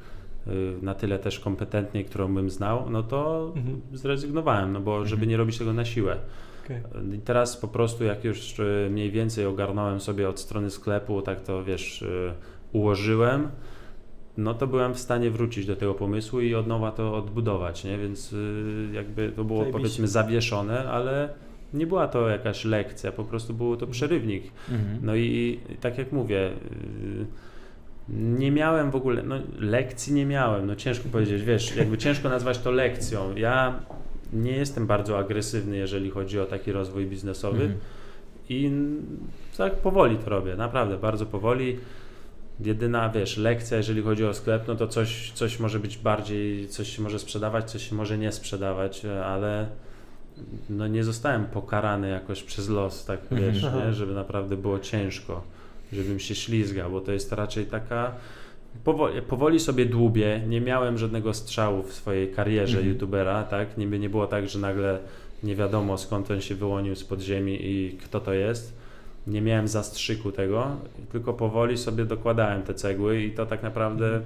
y, na tyle też kompetentnej, którą bym znał, no to Mhm. zrezygnowałem, no bo żeby nie robić tego na siłę. Okej. I teraz po prostu jak już y, mniej więcej ogarnąłem sobie od strony sklepu, tak to wiesz, y, ułożyłem, no to byłem w stanie wrócić do tego pomysłu i od nowa to odbudować, nie? Więc jakby to było Zajebiście. powiedzmy zawieszone, ale nie była to jakaś lekcja, po prostu było to przerywnik. Mhm. No i, tak jak mówię, y, nie miałem w ogóle, no lekcji nie miałem, no ciężko powiedzieć, wiesz, jakby ciężko nazwać to lekcją. Ja nie jestem bardzo agresywny, jeżeli chodzi o taki rozwój biznesowy Mhm. i tak powoli to robię, naprawdę, bardzo powoli. Jedyna, wiesz, lekcja, jeżeli chodzi o sklep, no to coś, coś może być bardziej, coś się może sprzedawać, coś się może nie sprzedawać, ale no nie zostałem pokarany jakoś przez los, tak Mhm. wiesz, nie? żeby naprawdę było ciężko, żebym się ślizgał, bo to jest raczej taka powoli, powoli sobie dłubię, nie miałem żadnego strzału w swojej karierze Mhm. youtubera, tak, niby nie było tak, że nagle nie wiadomo skąd on się wyłonił z podziemi i kto to jest, nie miałem zastrzyku tego, tylko powoli sobie dokładałem te cegły i to tak naprawdę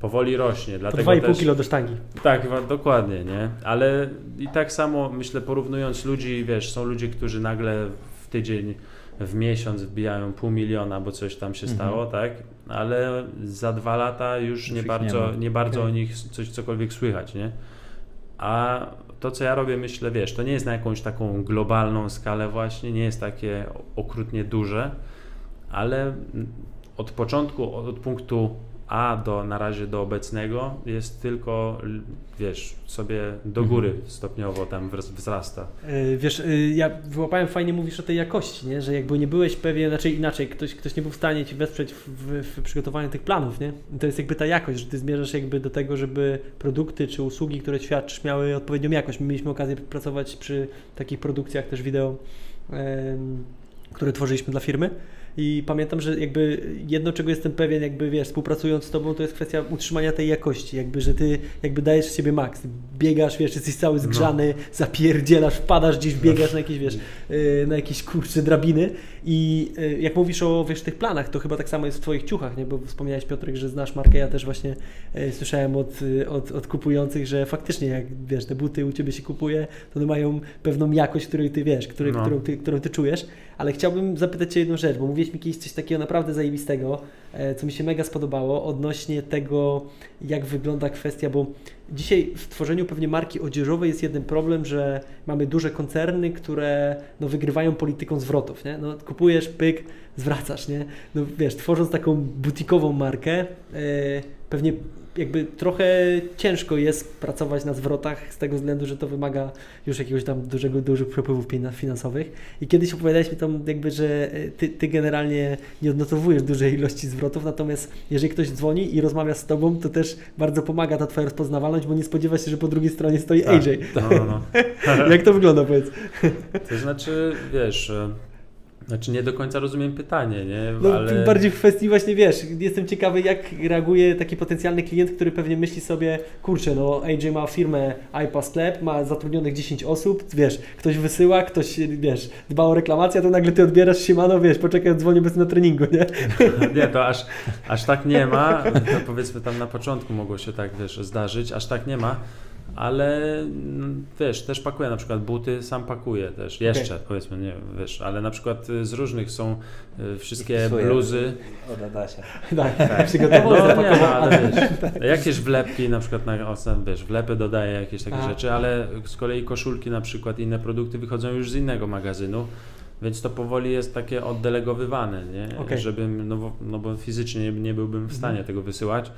powoli rośnie, dlatego 2,5 też... kilo do sztangi. Tak, dokładnie, nie? Ale i tak samo myślę, porównując ludzi, wiesz, są ludzie, którzy nagle w tydzień, w miesiąc wbijają pół miliona, bo coś tam się Mhm. stało, tak? Ale za dwa lata już Już nie bardzo, nie nie bardzo Okej. o nich coś cokolwiek słychać, nie? A to, co ja robię, myślę, wiesz, to nie jest na jakąś taką globalną skalę właśnie, nie jest takie okrutnie duże, ale od początku, od punktu A do na razie do obecnego jest tylko, wiesz, sobie do góry stopniowo tam wz- wzrasta. Yy, Wiesz, yy, ja wyłapałem fajnie mówisz o tej jakości, nie? że jakby nie byłeś pewien, znaczy inaczej, ktoś, ktoś nie był w stanie ci wesprzeć w, w, przygotowaniu tych planów, nie? To jest jakby ta jakość, że ty zmierzasz jakby do tego, żeby produkty czy usługi, które świadczysz, miały odpowiednią jakość. My mieliśmy okazję pracować przy takich produkcjach też wideo, które tworzyliśmy dla firmy. I pamiętam, że jakby jedno, czego jestem pewien, jakby wiesz, współpracując z tobą, to jest kwestia utrzymania tej jakości, jakby, że ty jakby dajesz z siebie maks, biegasz, wiesz, jesteś cały zgrzany, zapierdzielasz, wpadasz gdzieś, biegasz na jakieś, wiesz, yy, na jakieś kurcze drabiny. I yy, jak mówisz o, wiesz, tych planach, to chyba tak samo jest w twoich ciuchach, nie, bo wspomniałeś Piotrek, że znasz markę, ja też właśnie yy, słyszałem od, od, od kupujących, że faktycznie jak, wiesz, te buty u Ciebie się kupuje, to one mają pewną jakość, której Ty wiesz, której, No. którą, ty, którą Ty czujesz, ale chciałbym zapytać Cię jedną rzecz, bo mówiłeś mi kiedyś coś takiego naprawdę zajebistego, e, co mi się mega spodobało odnośnie tego, jak wygląda kwestia, bo dzisiaj w tworzeniu pewnie marki odzieżowej jest jeden problem, że mamy duże koncerny, które no, wygrywają polityką zwrotów, nie? No, kupujesz, pyk, zwracasz, nie? No wiesz, tworząc taką butikową markę, e, pewnie jakby trochę ciężko jest pracować na zwrotach z tego względu, że to wymaga już jakiegoś tam dużego, dużych przepływów finansowych. I kiedyś opowiadałeś mi tam jakby, że e, ty, ty generalnie nie odnotowujesz dużej ilości zwrotów, natomiast jeżeli ktoś dzwoni i rozmawia z tobą, to też bardzo pomaga ta twoja rozpoznawalność, bo nie spodziewa się, że po drugiej stronie stoi AJ. No, no, no. Jak to wygląda, powiedz? To znaczy, wiesz, e, znaczy nie do końca rozumiem pytanie, nie? No, Ale... bardziej w kwestii właśnie, wiesz, jestem ciekawy, jak reaguje taki potencjalny klient, który pewnie myśli sobie, kurczę, no AJ ma firmę iPa Sklep, ma zatrudnionych 10 osób, wiesz, ktoś wysyła, ktoś, wiesz, dba o reklamację, a to nagle ty odbierasz siemano, wiesz, poczekaj, dzwonię bez na treningu, nie? Nie, to aż, aż tak nie ma. To powiedzmy tam na początku mogło się tak, wiesz, zdarzyć, aż tak nie ma. Ale mm, wiesz, też pakuję na przykład buty, sam pakuję też, jeszcze powiedzmy, nie wiesz, ale na przykład y, z różnych są y, wszystkie bluzy. Od Adasia. Tak, przygotował, No nie, no, ale wiesz, jakieś wlepki na przykład, na, o, wiesz, wlepy dodaję jakieś takie Aha. rzeczy, ale z kolei koszulki na przykład, inne produkty wychodzą już z innego magazynu. Więc to powoli jest takie oddelegowywane, nie? Okej. Żebym, no bo, no bo fizycznie nie, byłbym w stanie Mhm. tego wysyłać.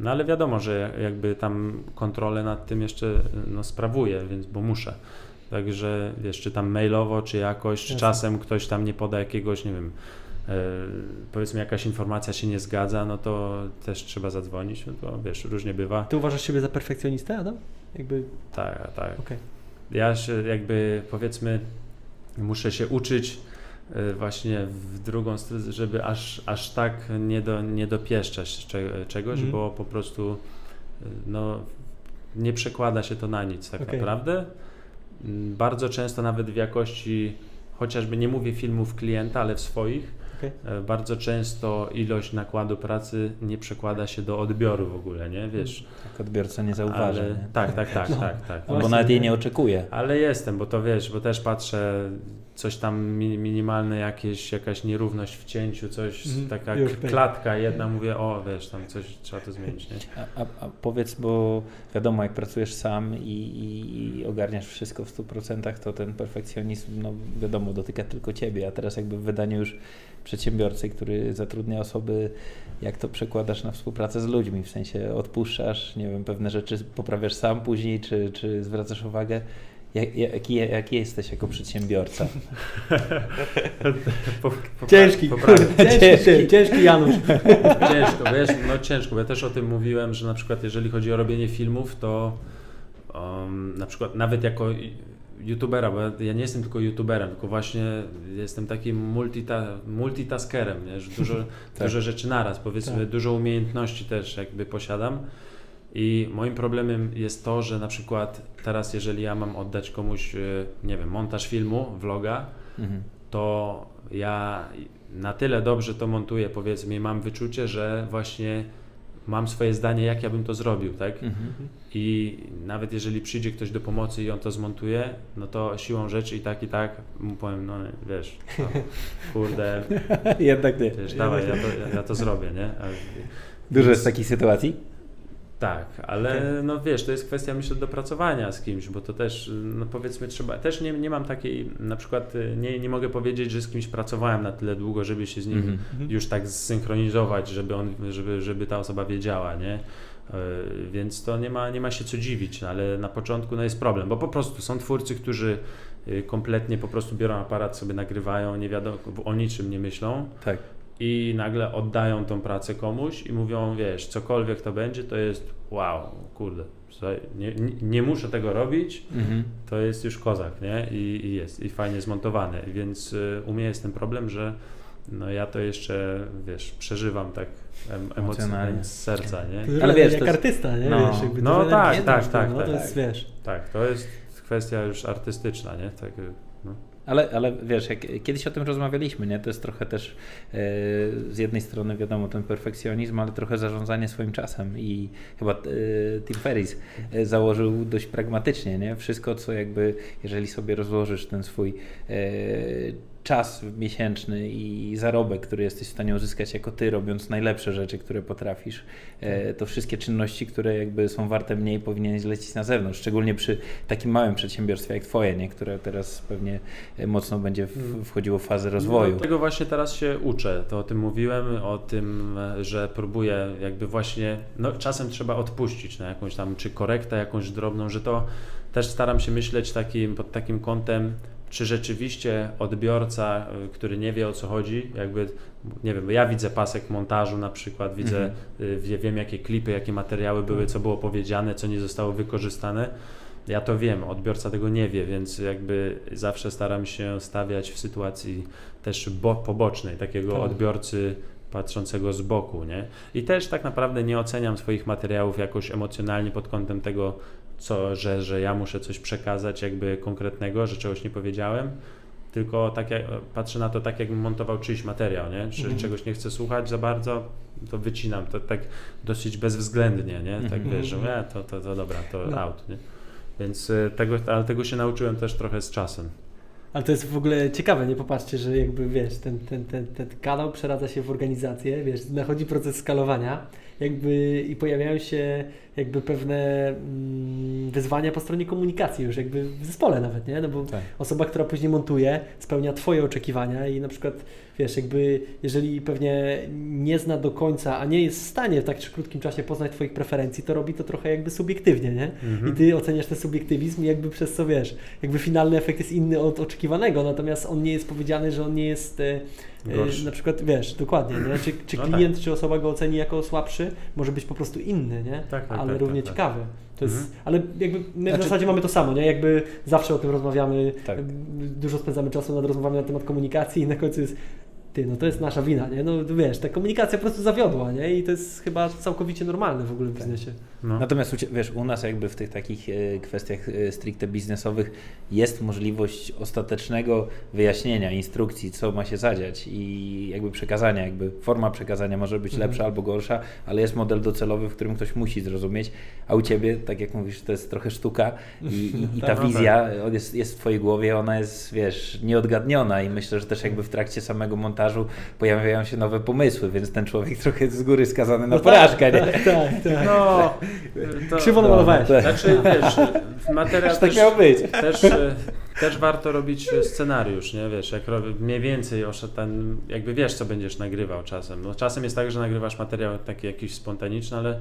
No ale wiadomo, że jakby tam kontrolę nad tym jeszcze no, sprawuję, więc bo muszę. Także wiesz, czy tam mailowo, czy jakoś, czy czasem ktoś tam nie poda jakiegoś, nie wiem, powiedzmy jakaś informacja się nie zgadza, no to też trzeba zadzwonić, no to wiesz, różnie bywa. Ty uważasz siebie za perfekcjonistę, Adam? Jakby... Tak, tak. Okay. Ja się jakby powiedzmy muszę się uczyć właśnie w drugą stronę, żeby aż, aż tak nie, do, nie dopieszczać czegoś, mm. bo po prostu y, no, nie przekłada się to na nic tak okay. naprawdę. Mm, bardzo często nawet w jakości, chociażby nie mówię filmów klienta, ale w swoich, okay. E, bardzo często ilość nakładu pracy nie przekłada się do odbioru w ogóle, nie? Wiesz. Tak odbiorca nie zauważy. Ale, nie? Tak, tak, tak, no. tak, tak. Albo nawet jej nie oczekuje. Ale jestem, bo to wiesz, bo też patrzę coś tam minimalne, jakieś, jakaś nierówność w cięciu, coś, mm, taka klatka jedna, mówię, o wiesz, tam coś trzeba to zmienić. Nie? A, a, a powiedz, bo wiadomo, jak pracujesz sam i, i, i ogarniasz wszystko w 100%, to ten perfekcjonizm, no wiadomo, dotyka tylko ciebie, a teraz jakby w wydaniu już przedsiębiorcy, który zatrudnia osoby, jak to przekładasz na współpracę z ludźmi, w sensie odpuszczasz, nie wiem, pewne rzeczy poprawiasz sam później, czy, czy zwracasz uwagę, jak, jaki, jaki jesteś jako przedsiębiorca? po, po, ciężki. Po, ciężki. Ciężki Janusz. ciężko, wiesz, no ciężko. Ja też o tym mówiłem, że na przykład jeżeli chodzi o robienie filmów, to um, na przykład nawet jako youtubera, bo ja nie jestem tylko youtuberem, tylko właśnie jestem takim multita, multitaskerem, nie? że dużo, tak. dużo rzeczy naraz, powiedzmy, tak. dużo umiejętności też jakby posiadam. I moim problemem jest to, że na przykład teraz, jeżeli ja mam oddać komuś, e, nie wiem, montaż filmu, vloga, mhm. to ja na tyle dobrze to montuję, powiedzmy, i mam wyczucie, że właśnie mam swoje zdanie, jak ja bym to zrobił, tak? Mhm. I nawet jeżeli przyjdzie ktoś do pomocy i on to zmontuje, no to siłą rzeczy i tak, i tak mu powiem, no wiesz, no, kurde. Jednak nie. Wiesz, dawaj, ja to, ja, ja to zrobię, nie? A, Dużo jest takich sytuacji? Tak, ale no wiesz, to jest kwestia myślę dopracowania z kimś, bo to też, no powiedzmy trzeba, też nie, nie mam takiej, na przykład y, nie, nie mogę powiedzieć, że z kimś pracowałem na tyle długo, żeby się z nim mm -hmm. już tak zsynchronizować, żeby, on, żeby, żeby ta osoba wiedziała, nie? Y, więc to nie ma, nie ma się co dziwić, no, ale na początku no jest problem, bo po prostu są twórcy, którzy y, kompletnie po prostu biorą aparat, sobie nagrywają, nie wiadomo, o niczym nie myślą. Tak i nagle oddają tą pracę komuś i mówią, wiesz, cokolwiek to będzie, to jest wow, kurde, nie, nie, muszę tego robić, mhm. to jest już kozak, nie? I, I, jest, i fajnie zmontowany, więc y, u mnie jest ten problem, że no ja to jeszcze, wiesz, przeżywam tak em, emocjonalnie z serca, nie? Ale wiesz, jak jest... artysta, nie? No, wiesz, jakby no tak, tak, tak, no, tak. To jest, wiesz. Tak, to jest kwestia już artystyczna, nie? Tak, no. Ale, ale wiesz, jak kiedyś o tym rozmawialiśmy, nie? To jest trochę też e, z jednej strony wiadomo ten perfekcjonizm, ale trochę zarządzanie swoim czasem i chyba e, Tim Ferris e, założył dość pragmatycznie, nie? Wszystko, co jakby, jeżeli sobie rozłożysz ten swój czas miesięczny i zarobek, który jesteś w stanie uzyskać jako ty, robiąc najlepsze rzeczy, które potrafisz, e, tak. to wszystkie czynności, które jakby są warte mniej, powinieneś zlecić na zewnątrz. Szczególnie przy takim małym przedsiębiorstwie jak twoje, nie? które teraz pewnie e, mocno będzie mm. wchodziło w fazę rozwoju. No, tego właśnie teraz się uczę. To o tym mówiłem, o tym, e, że próbuję jakby właśnie, no czasem trzeba odpuścić na jakąś tam, czy korektę jakąś drobną, że to też staram się myśleć takim, pod takim kątem, czy rzeczywiście odbiorca, y, który nie wie o co chodzi, jakby, nie wiem, ja widzę pasek montażu na przykład, widzę, mhm. wiem jakie klipy, jakie materiały były, co było powiedziane, co nie zostało wykorzystane. Ja to wiem, odbiorca tego nie wie, więc jakby zawsze staram się stawiać w sytuacji też bo, pobocznej, takiego tak. odbiorcy patrzącego z boku, nie? I też tak naprawdę nie oceniam swoich materiałów jakoś emocjonalnie pod kątem tego, co, że, że ja muszę coś przekazać jakby konkretnego, że czegoś nie powiedziałem, tylko tak jak, patrzę na to tak, jakbym montował czyjś materiał, nie? Czy mhm. czegoś nie chcę słuchać za bardzo, to wycinam, to tak dosyć bezwzględnie, nie? Tak mhm. wiesz, że e, to, to, to dobra, to no. out, nie? Więc y, tego, ale tego się nauczyłem też trochę z czasem. Ale to jest w ogóle ciekawe, nie popatrzcie, że jakby wiesz, ten, ten, ten, ten kanał przeradza się w organizację, wiesz, nachodzi proces skalowania jakby i pojawiają się jakby pewne mm, wyzwania po stronie komunikacji już jakby w zespole nawet, nie? No bo tak. osoba, która później montuje, spełnia Twoje oczekiwania i na przykład wiesz, jakby jeżeli pewnie nie zna do końca, a nie jest w stanie w tak krótkim czasie poznać Twoich preferencji, to robi to trochę jakby subiektywnie, nie? Mhm. I Ty oceniasz ten subiektywizm i jakby przez co wiesz, jakby finalny efekt jest inny od oczekiwanego, natomiast on nie jest powiedziany, że on nie jest e, e, Gorszy. na przykład, wiesz, dokładnie, nie? Czy, czy No klient, czy osoba go oceni jako słabszy, może być po prostu inny, nie? Tak, tak, ale tak, równie tak, tak. ciekawy. To jest, Mhm. ale jakby my w Znaczy- zasadzie mamy to samo, nie? Jakby zawsze o tym rozmawiamy, Tak. dużo spędzamy czasu nad rozmowami na temat komunikacji i na końcu jest ty, no to jest nasza wina, nie? No wiesz, ta komunikacja po prostu zawiodła, nie? I to jest chyba całkowicie normalne w ogóle w biznesie. No. Natomiast wiesz, u nas jakby w tych takich e, kwestiach e, stricte biznesowych jest możliwość ostatecznego wyjaśnienia, instrukcji, co ma się zadziać i jakby przekazania, jakby forma przekazania może być Mhm. lepsza albo gorsza, ale jest model docelowy, w którym ktoś musi zrozumieć, a u Ciebie, tak jak mówisz, to jest trochę sztuka i, i, i ta Tak, no wizja jest, jest w Twojej głowie, ona jest, wiesz, nieodgadniona i myślę, że też jakby w trakcie samego montażu pojawiają się nowe pomysły, więc ten człowiek trochę jest z góry skazany na porażkę, nie? Tak, tak, tak. No, to, Krzywo No, namalowałeś. to- Znaczy, wiesz, materiał tak też, miało być. też, e, też warto robić e, scenariusz, nie? Wiesz, jak robię, mniej więcej osz- ten, jakby wiesz, co będziesz nagrywał czasem. No, czasem jest tak, że nagrywasz materiał taki jakiś spontaniczny, ale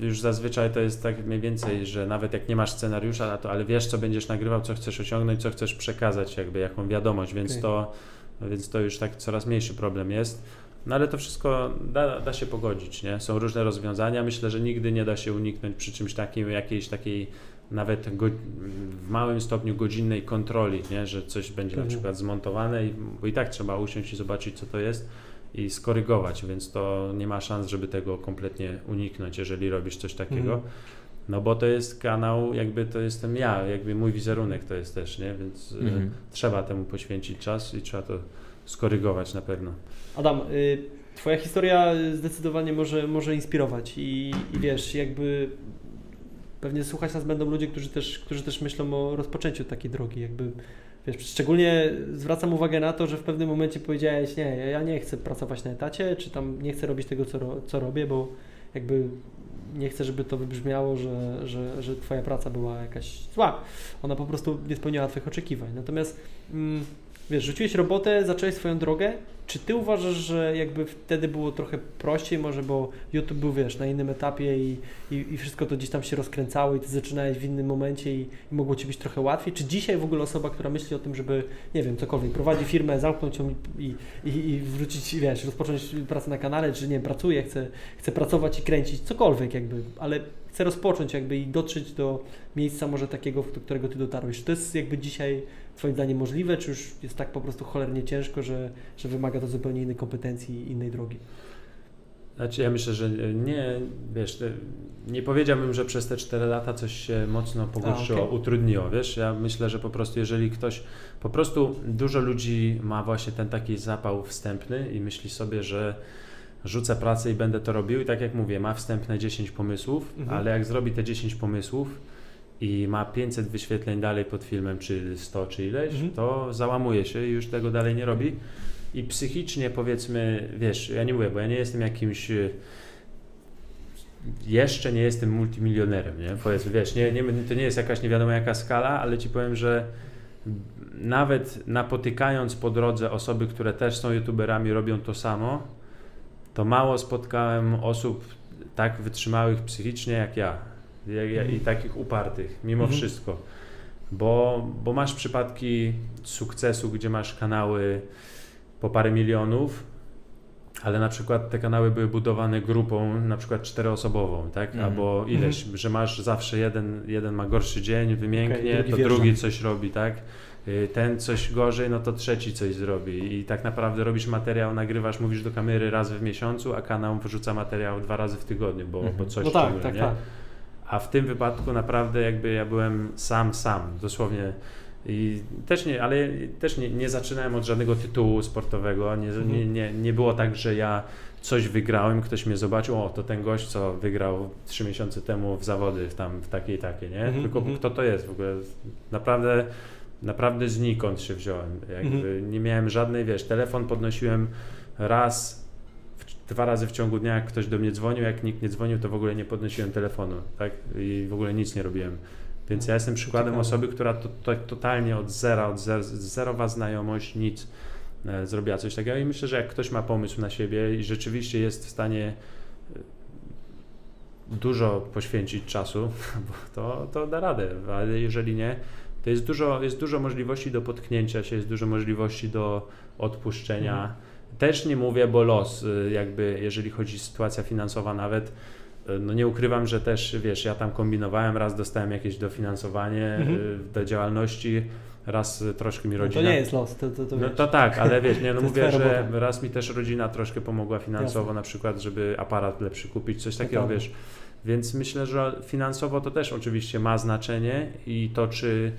już zazwyczaj to jest tak mniej więcej, że nawet jak nie masz scenariusza na to, ale wiesz, co będziesz nagrywał, co chcesz osiągnąć, co chcesz przekazać, jakby jaką wiadomość, więc Okej. to, więc to już tak coraz mniejszy problem jest. No ale to wszystko da, da się pogodzić, nie? Są różne rozwiązania. Myślę, że nigdy nie da się uniknąć przy czymś takim jakiejś takiej nawet w małym stopniu godzinnej kontroli, nie? że coś będzie na Mhm. przykład zmontowane, i, bo i tak trzeba usiąść i zobaczyć, co to jest i skorygować, więc to nie ma szans, żeby tego kompletnie uniknąć, jeżeli robisz coś takiego. Mhm. No bo to jest kanał, jakby to jestem ja, jakby mój wizerunek to jest też, nie? Więc y, Mhm. trzeba temu poświęcić czas i trzeba to skorygować na pewno. Adam, y, twoja historia zdecydowanie może, może inspirować i, i wiesz, jakby pewnie słuchać nas będą ludzie, którzy też, którzy też myślą o rozpoczęciu takiej drogi, jakby wiesz, szczególnie zwracam uwagę na to, że w pewnym momencie powiedziałeś, nie, ja nie chcę pracować na etacie, czy tam nie chcę robić tego, co, ro, co robię, bo jakby nie chcę, żeby to wybrzmiało, że, że, że twoja praca była jakaś zła. Ona po prostu nie spełniała twoich oczekiwań. Natomiast mm, wiesz, rzuciłeś robotę, zacząłeś swoją drogę. Czy ty uważasz, że jakby wtedy było trochę prościej, może bo YouTube był, wiesz, na innym etapie i, i, i wszystko to gdzieś tam się rozkręcało i ty zaczynałeś w innym momencie i, i mogło ci być trochę łatwiej? Czy dzisiaj w ogóle osoba, która myśli o tym, żeby, nie wiem, cokolwiek, prowadzi firmę, zamknąć ją i, i, i wrócić, wiesz, rozpocząć pracę na kanale, czy nie pracuje, chce, chce pracować i kręcić, cokolwiek jakby, ale chce rozpocząć jakby i dotrzeć do miejsca może takiego, do którego ty dotarłeś. Czy to jest jakby dzisiaj Twoim zdaniem możliwe, czy już jest tak po prostu cholernie ciężko, że, że wymaga to zupełnie innej kompetencji i innej drogi? Znaczy ja myślę, że nie, wiesz, nie powiedziałbym, że przez te 4 lata coś się mocno pogorszyło, okej. utrudniło, wiesz, ja myślę, że po prostu jeżeli ktoś, po prostu dużo ludzi ma właśnie ten taki zapał wstępny i myśli sobie, że rzucę pracę i będę to robił i tak jak mówię, ma wstępne 10 pomysłów, Mhm. ale jak zrobi te 10 pomysłów i ma 500 wyświetleń dalej pod filmem, czy 100, czy ileś, Mhm. to załamuje się i już tego dalej nie robi. I psychicznie powiedzmy, wiesz, ja nie mówię, bo ja nie jestem jakimś. y, Jeszcze nie jestem multimilionerem, nie? Powiedzmy, wiesz, nie, nie, to nie jest jakaś nie wiadomo jaka skala, ale ci powiem, że nawet napotykając po drodze osoby, które też są youtuberami, robią to samo, to mało spotkałem osób tak wytrzymałych psychicznie jak ja. Jak ja I takich upartych, mimo Mhm. wszystko. Bo, bo masz przypadki sukcesu, gdzie masz kanały po parę milionów, ale na przykład te kanały były budowane grupą, na przykład czteroosobową, tak? Mhm. Albo ileś, że masz zawsze jeden, jeden ma gorszy dzień, wymięknie, Okej, drugi to drugi coś robi, tak? Y, Ten coś gorzej, no to trzeci coś zrobi. I tak naprawdę robisz materiał, nagrywasz, mówisz do kamery raz w miesiącu, a kanał wyrzuca materiał dwa razy w tygodniu, bo, Mhm. bo coś No tak, ciągle, tak, nie? tak. A w tym wypadku naprawdę jakby ja byłem sam, sam, dosłownie. I też nie, ale też nie, nie zaczynałem od żadnego tytułu sportowego. Nie, Mhm. nie, nie, nie było tak, że ja coś wygrałem, ktoś mnie zobaczył, o to ten gość, co wygrał trzy miesiące temu w zawody w tam w takie i takie, nie? Mhm, Tylko mhm. kto to jest w ogóle? Naprawdę, naprawdę znikąd się wziąłem. Jakby Mhm. Nie miałem żadnej, wiesz, telefon podnosiłem raz, w, dwa razy w ciągu dnia, jak ktoś do mnie dzwonił, jak nikt nie dzwonił, to w ogóle nie podnosiłem telefonu, tak? I w ogóle nic nie robiłem. Więc ja jestem przykładem Ciekawe. osoby, która to, to, totalnie od zera, od zer, zerowa znajomość, nic e, zrobiła coś takiego i myślę, że jak ktoś ma pomysł na siebie i rzeczywiście jest w stanie e, dużo poświęcić czasu, to, to da radę, ale jeżeli nie, to jest dużo, jest dużo możliwości do potknięcia się, jest dużo możliwości do odpuszczenia. Mhm. Też nie mówię, bo los, y, jakby jeżeli chodzi o sytuacja finansowa nawet, no nie ukrywam, że też, wiesz, ja tam kombinowałem, raz dostałem jakieś dofinansowanie mhm. Y, do działalności, raz troszkę mi rodzina... No to nie jest los, to, to, to No to tak, ale wiesz, nie, no mówię, że raz mi też rodzina troszkę pomogła finansowo, Jasne. na przykład, żeby aparat lepszy kupić, coś takiego, wiesz. Więc myślę, że finansowo to też oczywiście ma znaczenie i to, czy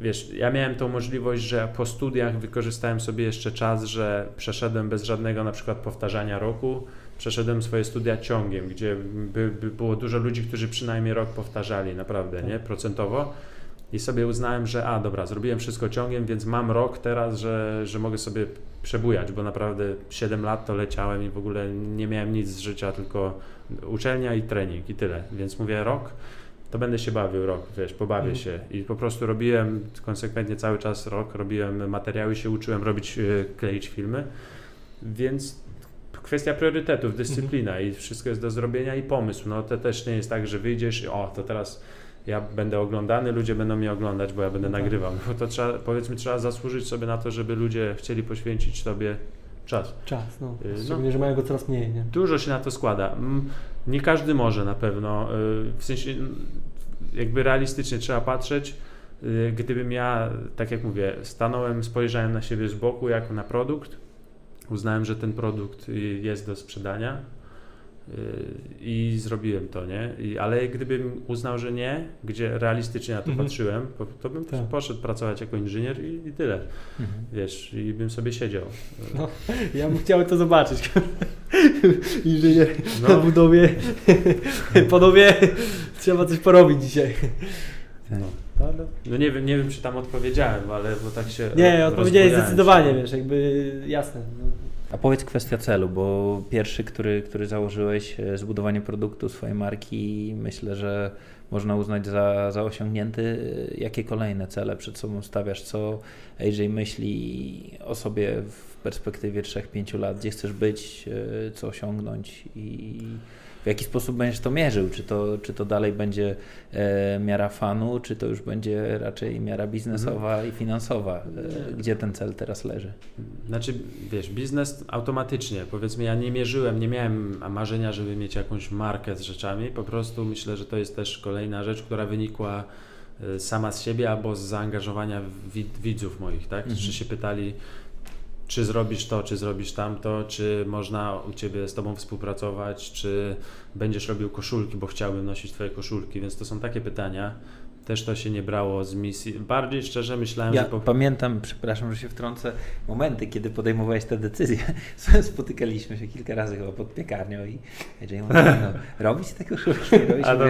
wiesz, ja miałem tą możliwość, że po studiach wykorzystałem sobie jeszcze czas, że przeszedłem bez żadnego na przykład powtarzania roku, przeszedłem swoje studia ciągiem, gdzie by, by było dużo ludzi, którzy przynajmniej rok powtarzali, naprawdę, nie, procentowo. I sobie uznałem, że a dobra, zrobiłem wszystko ciągiem, więc mam rok teraz, że, że mogę sobie przebujać, bo naprawdę 7 lat to leciałem i w ogóle nie miałem nic z życia, tylko uczelnia i trening i tyle. Więc mówię rok, to będę się bawił rok, wiesz, pobawię mhm. się. I po prostu robiłem konsekwentnie cały czas rok, robiłem materiały, się uczyłem robić, e, kleić filmy. Więc kwestia priorytetów, dyscyplina mhm. i wszystko jest do zrobienia i pomysł. No to też nie jest tak, że wyjdziesz i o, to teraz ja będę oglądany, ludzie będą mnie oglądać, bo ja będę no tak. nagrywał. Bo to trzeba, powiedzmy, trzeba zasłużyć sobie na to, żeby ludzie chcieli poświęcić tobie czas. Czas, no. Y, Szczególnie, no, że mają go coraz mniej, nie? Dużo się na to składa. Nie każdy może na pewno. Y, w sensie, jakby realistycznie trzeba patrzeć. Y, gdybym ja, tak jak mówię, stanąłem, spojrzałem na siebie z boku jako na produkt, uznałem, że ten produkt jest do sprzedania, i zrobiłem to, nie? I, ale gdybym uznał, że nie, gdzie realistycznie na to mhm. patrzyłem, to bym tak. poszedł pracować jako inżynier i, i tyle. Mhm. Wiesz, i bym sobie siedział. No, ja bym chciał to zobaczyć. inżynier no. na budowie. Panowie, trzeba coś porobić dzisiaj. No. Ale... No nie wiem, nie wiem, czy tam odpowiedziałem, ale bo tak się. Nie, odpowiedziałeś zdecydowanie, wiesz, jakby jasne. No a powiedz kwestia celu, bo pierwszy, który, który założyłeś, e, zbudowanie produktu swojej marki, myślę, że można uznać za, za osiągnięty. Jakie kolejne cele przed sobą stawiasz? Co AJ myśli o sobie w perspektywie 3-5 lat? Gdzie chcesz być? E, co osiągnąć? I w jaki sposób będziesz to mierzył? Czy to, czy to dalej będzie e, miara fanu, czy to już będzie raczej miara biznesowa mhm. i finansowa? E, gdzie ten cel teraz leży? Znaczy, wiesz, biznes automatycznie. Powiedzmy, ja nie mierzyłem, nie miałem marzenia, żeby mieć jakąś markę z rzeczami. Po prostu myślę, że to jest też kolejna rzecz, która wynikła e, sama z siebie albo z zaangażowania widzów moich, tak? Mhm. Czy się pytali, czy zrobisz to, czy zrobisz tamto, czy można u Ciebie z Tobą współpracować, czy będziesz robił koszulki, bo chciałbym nosić Twoje koszulki, więc to są takie pytania. Też to się nie brało z misji. Bardziej szczerze myślałem, ja że... Po... pamiętam, przepraszam, że się wtrącę, momenty, kiedy podejmowałeś te decyzje. Spotykaliśmy się kilka razy chyba pod piekarnią i Jay mówi, no, robić te koszulki, robić... A no,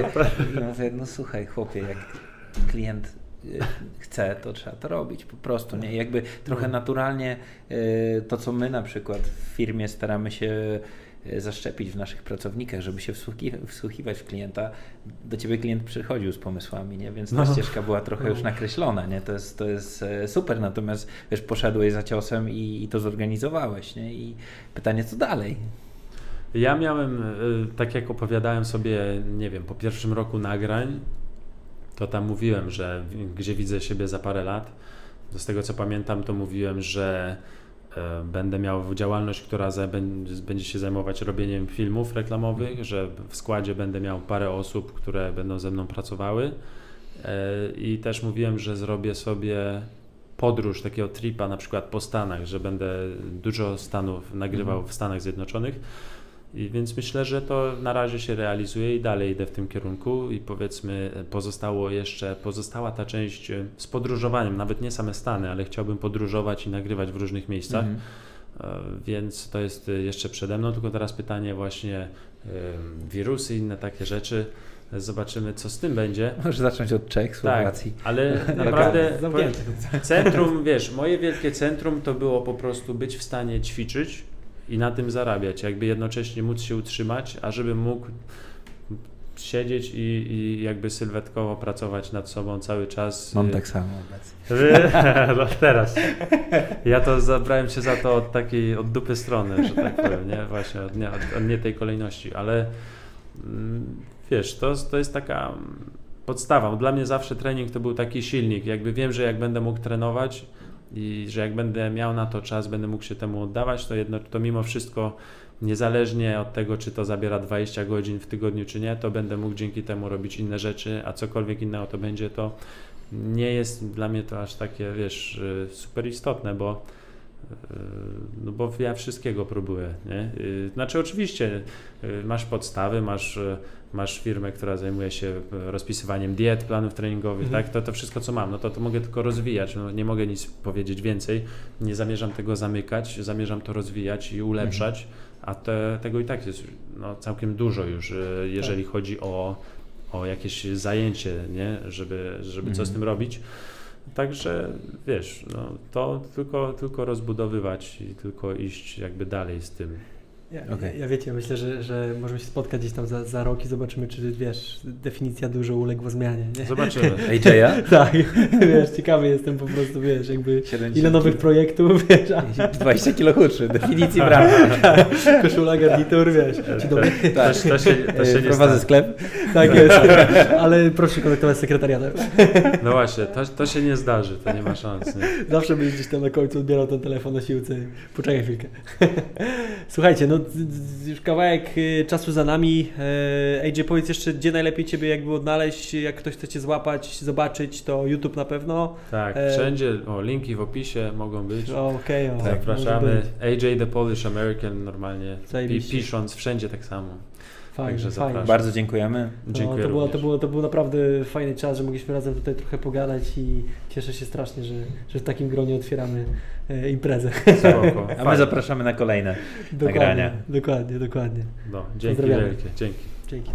I mówię, no słuchaj chłopie, jak klient chce, to trzeba to robić po prostu. Nie? Jakby trochę no. naturalnie e, to, co my na przykład w firmie staramy się e, zaszczepić w naszych pracownikach, żeby się wsłuchiwać w klienta. Do ciebie klient przychodził z pomysłami, nie? więc ta no. ścieżka była trochę już no. nakreślona. Nie? To, jest, to jest e, super, natomiast wiesz, poszedłeś za ciosem i, i to zorganizowałeś. Nie? I pytanie, co dalej? Ja miałem, tak jak opowiadałem sobie, nie wiem, po pierwszym roku nagrań, to tam mówiłem, że gdzie widzę siebie za parę lat. Z tego co pamiętam, to mówiłem, że e, będę miał działalność, która będzie się zajmować robieniem filmów reklamowych, że w składzie będę miał parę osób, które będą ze mną pracowały. E, I też mówiłem, że zrobię sobie podróż, takiego tripa na przykład po Stanach, że będę dużo Stanów nagrywał mhm. w Stanach Zjednoczonych i więc myślę, że to na razie się realizuje i dalej idę w tym kierunku i powiedzmy pozostało jeszcze, pozostała ta część e, z podróżowaniem, nawet nie same Stany, ale chciałbym podróżować i nagrywać w różnych miejscach, mhm. E, więc to jest e, jeszcze przede mną, tylko teraz pytanie właśnie wirusy i inne takie rzeczy. Zobaczymy, co z tym będzie. Może zacząć od Czech, Słowacji. Tak, ale naprawdę centrum, wiesz, moje wielkie centrum to było po prostu być w stanie ćwiczyć, i na tym zarabiać, jakby jednocześnie móc się utrzymać, a żeby mógł siedzieć i, i jakby sylwetkowo pracować nad sobą cały czas. Mam tak samo obecnie. no teraz. Ja to zabrałem się za to od takiej, od dupy strony, że tak powiem, nie? Właśnie, od nie, od, od nie tej kolejności, ale mm, wiesz, to, to jest taka podstawą. Dla mnie zawsze trening to był taki silnik. Jakby wiem, że jak będę mógł trenować i że jak będę miał na to czas, będę mógł się temu oddawać, to jedno, to mimo wszystko niezależnie od tego, czy to zabiera 20 godzin w tygodniu, czy nie, to będę mógł dzięki temu robić inne rzeczy, a cokolwiek innego to będzie, to nie jest dla mnie to aż takie, wiesz, y, super istotne, bo y, no bo ja wszystkiego próbuję, nie? Y, Znaczy oczywiście masz podstawy, masz, masz firmę, która zajmuje się rozpisywaniem diet, planów treningowych, Mhm. tak? To, to wszystko co mam, no to, to mogę tylko rozwijać, no, nie mogę nic powiedzieć więcej, nie zamierzam tego zamykać, zamierzam to rozwijać i ulepszać, a te, tego i tak jest no, całkiem dużo już, y, jeżeli chodzi o, o jakieś zajęcie, nie? Żeby, żeby co z Mhm. tym robić. Także wiesz, no, to tylko, tylko rozbudowywać i tylko iść jakby dalej z tym. Ja, Okej. ja wiecie, myślę, że, że możemy się spotkać gdzieś tam za, za rok i zobaczymy, czy wiesz, definicja dużo uległa zmianie. Nie? Zobaczymy. AJ'a? Tak, wiesz, ciekawy jestem po prostu, wiesz, jakby 70 ile nowych projektów, wiesz, a 20 kilo chudszy, definicji braku. koszula, garnitur, wiesz, ci dobry. To, się- to się, to się nie Prowadzę stanie. sklep. Tak jest, ale proszę kontaktować z sekretariatem. No właśnie, to, to się nie zdarzy, to nie ma szans. Nie? Zawsze byś gdzieś tam na końcu odbierał ten telefon na siłce. Poczekaj chwilkę. Słuchajcie, no już kawałek y, czasu za nami. E, AJ, powiedz jeszcze, gdzie najlepiej Ciebie jakby odnaleźć, jak ktoś chce Cię złapać, zobaczyć, to YouTube na pewno. Tak, E, wszędzie, o, linki w opisie mogą być. Okej, o, może Zapraszamy. być. AJ The Polish American normalnie. Zajebiście. pisząc wszędzie tak samo. Fajnie, Także fajnie. zapraszam. Bardzo dziękujemy. Dziękuję no, to, było, to, było, to był naprawdę fajny czas, że mogliśmy razem tutaj trochę pogadać i cieszę się strasznie, że, że w takim gronie otwieramy e, imprezę. Spoko. A my zapraszamy na kolejne. Dokładnie, Nagrania. dokładnie, dokładnie. No, dzięki wielkie. Dzięki. Dzięki.